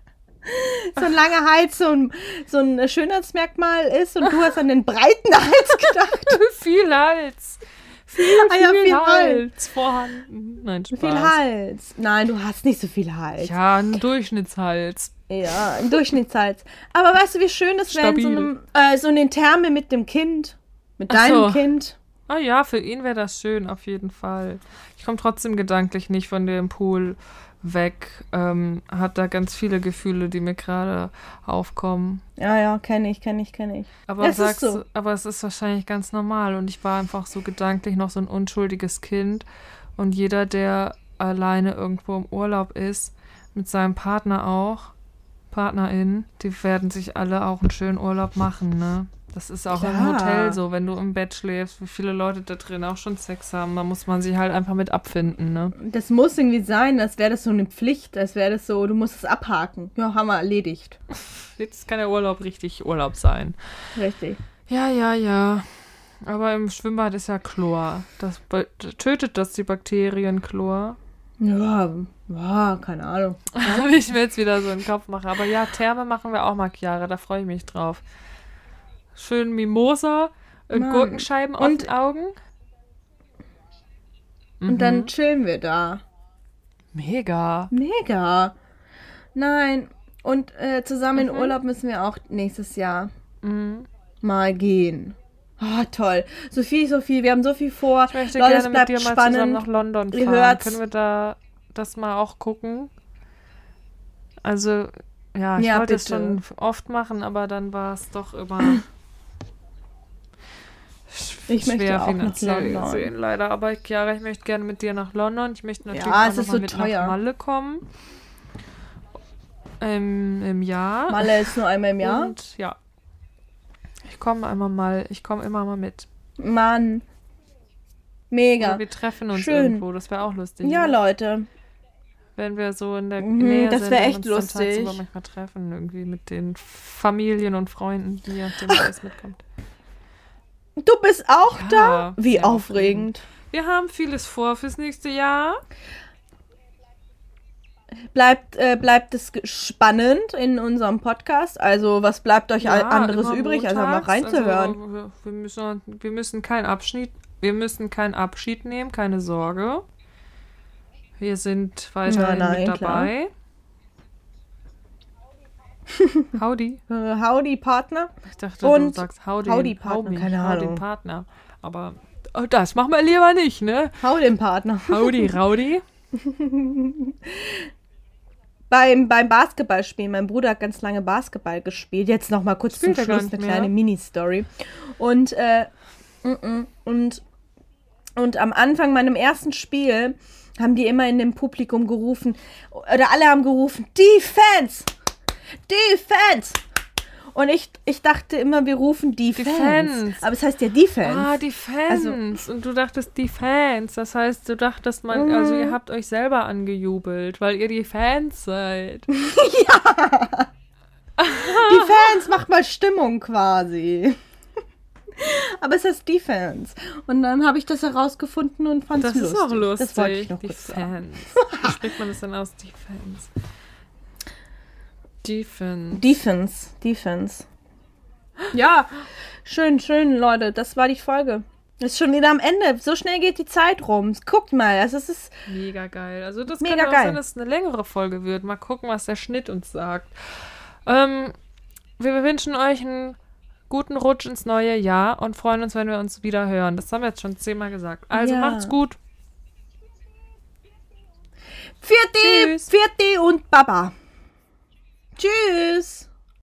so ein langer Hals so ein, so ein Schönheitsmerkmal ist und du hast an den breiten Hals gedacht. [LAUGHS]
viel Hals. Viel,
Ah ja,
viel,
viel
Hals vorhanden. Nein, Spaß.
Viel Hals. Nein, du hast nicht so viel Hals.
Ja, ein Durchschnittshals.
Ja, ein Durchschnittshals. Aber weißt du, wie schön es wäre, in so, einem, äh, so in den Therme mit dem Kind. Mit
Ach
deinem
so.
Kind.
Ah ja, für ihn wäre das schön, auf jeden Fall. Ich komme trotzdem gedanklich nicht von dem Pool weg. Ähm, hat da ganz viele Gefühle, die mir gerade aufkommen.
Ja, ja, kenne ich, kenne ich, kenne ich.
Aber,
Es ist
sagst,
so.
aber es ist wahrscheinlich ganz normal und ich war einfach so gedanklich noch so ein unschuldiges Kind und jeder, der alleine irgendwo im Urlaub ist, mit seinem Partner auch, Partnerin, die werden sich alle auch einen schönen Urlaub machen, ne? Das ist auch im
Klar.
Hotel so, wenn du im Bett schläfst, wie viele Leute da drin auch schon Sex haben, da muss man sich halt einfach mit abfinden, ne?
Das muss irgendwie sein, als wäre das so eine Pflicht, als wäre das so, du musst es abhaken. Ja, haben wir erledigt. [LAUGHS]
Jetzt kann der Urlaub richtig Urlaub sein.
Richtig.
Ja, ja, ja. Aber im Schwimmbad ist ja Chlor. Das tötet das die Bakterien Chlor.
Ja, ja, keine Ahnung. [LAUGHS]
Wie ich mir jetzt wieder so einen Kopf mache. Aber ja, Therme machen wir auch mal, Chiara. Da freue ich mich drauf. Schön Mimosa, äh,
Mann.
Gurkenscheiben auf
Und-
den Augen.
Und
Mhm.
dann chillen wir da.
Mega.
Mega. Nein. Und äh, zusammen in
Mhm.
Urlaub müssen wir auch nächstes Jahr
Mhm.
mal gehen. Oh, toll. Sophie, Sophie, wir haben so viel vor.
Ich möchte
Leute, es
gerne mit
bleibt
dir mal
spannend.
zusammen nach London fahren.
hört's.
Können wir da das mal auch gucken? Also, ja, ich
Ja,
wollte es
bitte.
schon oft machen, aber dann war es doch immer [CLEARS THROAT]
Ich möchte
schwer
auch nach
finanziell
London.
gesehen, leider. Aber Chiara, ich möchte gerne mit dir nach London. Ich möchte natürlich
Ja,
auch noch
so
mit
teuer.
nach Malle kommen. Im, Im Jahr.
Malle ist nur einmal im Jahr.
Und ja. Ich komme einmal mal, ich komme immer mal mit.
Mann. Mega.
Oder wir treffen uns
Schön.
irgendwo, das wäre auch lustig.
Ja,
ne?
Leute.
wenn wir so in der
Mhm,
Nähe
das
sind
wär
und
echt
uns
lustig.
manchmal treffen, irgendwie mit den Familien und Freunden, die auf dem alles mitkommt.
Du bist auch
Ja,
da? Wie
sehr
aufregend.
Wir haben vieles vor fürs nächste Jahr.
Bleibt, äh, bleibt es spannend in unserem Podcast? Also, was bleibt euch
Ja,
anderes übrig, als
montags.
einfach reinzuhören?
Also, wir- müssen, wir müssen keinen Abschied, wir müssen keinen Abschied nehmen, keine Sorge. Wir sind weiterhin
Na, nein,
mit dabei. [LAUGHS] Howdy.
Äh, howdy, Partner.
Ich dachte,
Und
du sagst Howdy,
Howdy Partner,
Howdy,
keine
Howdy
Ahnung.
Partner. Aber oh, das machen wir lieber nicht, ne?
Hau den Partner.
Howdy, [LAUGHS] Rowdy.
Beim, beim Basketballspielen, mein Bruder hat ganz lange Basketball gespielt. Jetzt noch mal kurz
Spielt
zum Schluss eine
mehr?
kleine Mini-Story. Und, äh, mm, mm, und, und am Anfang meinem ersten Spiel haben die immer in dem Publikum gerufen, oder alle haben gerufen, Defense! Defense! Und ich, ich dachte immer, wir rufen Defense.
Defense.
Aber es heißt ja Defense.
Ah, die Fans.
Also-
und du dachtest die Fans. Das heißt, du dachtest man,
Mhm.
also ihr habt euch selber angejubelt, weil ihr die Fans seid. [LAUGHS]
Die Fans macht mal Stimmung quasi. Aber es heißt Defense. Und dann habe ich das herausgefunden und fand es
Das
lustig.
ist auch lustig.
Das wollte ich noch.
Fans. Wie spricht man das denn aus? Die Fans. Defense.
Defense. Defense. Ja, schön, schön, Leute. Das war die Folge. Ist schon wieder am Ende. So schnell geht die Zeit rum. Guckt mal. Also es ist.
Mega geil. Also das
Mega
kann auch
geil.
sein, dass es eine längere Folge wird. Mal gucken, was der Schnitt uns sagt. Ähm, wir wünschen euch einen guten Rutsch ins neue Jahr und freuen uns, wenn wir uns wieder hören. Das haben wir jetzt schon zehnmal gesagt. Also
Ja.
macht's gut.
Vierte,
Tschüss.
vierte und Baba. Tschüss.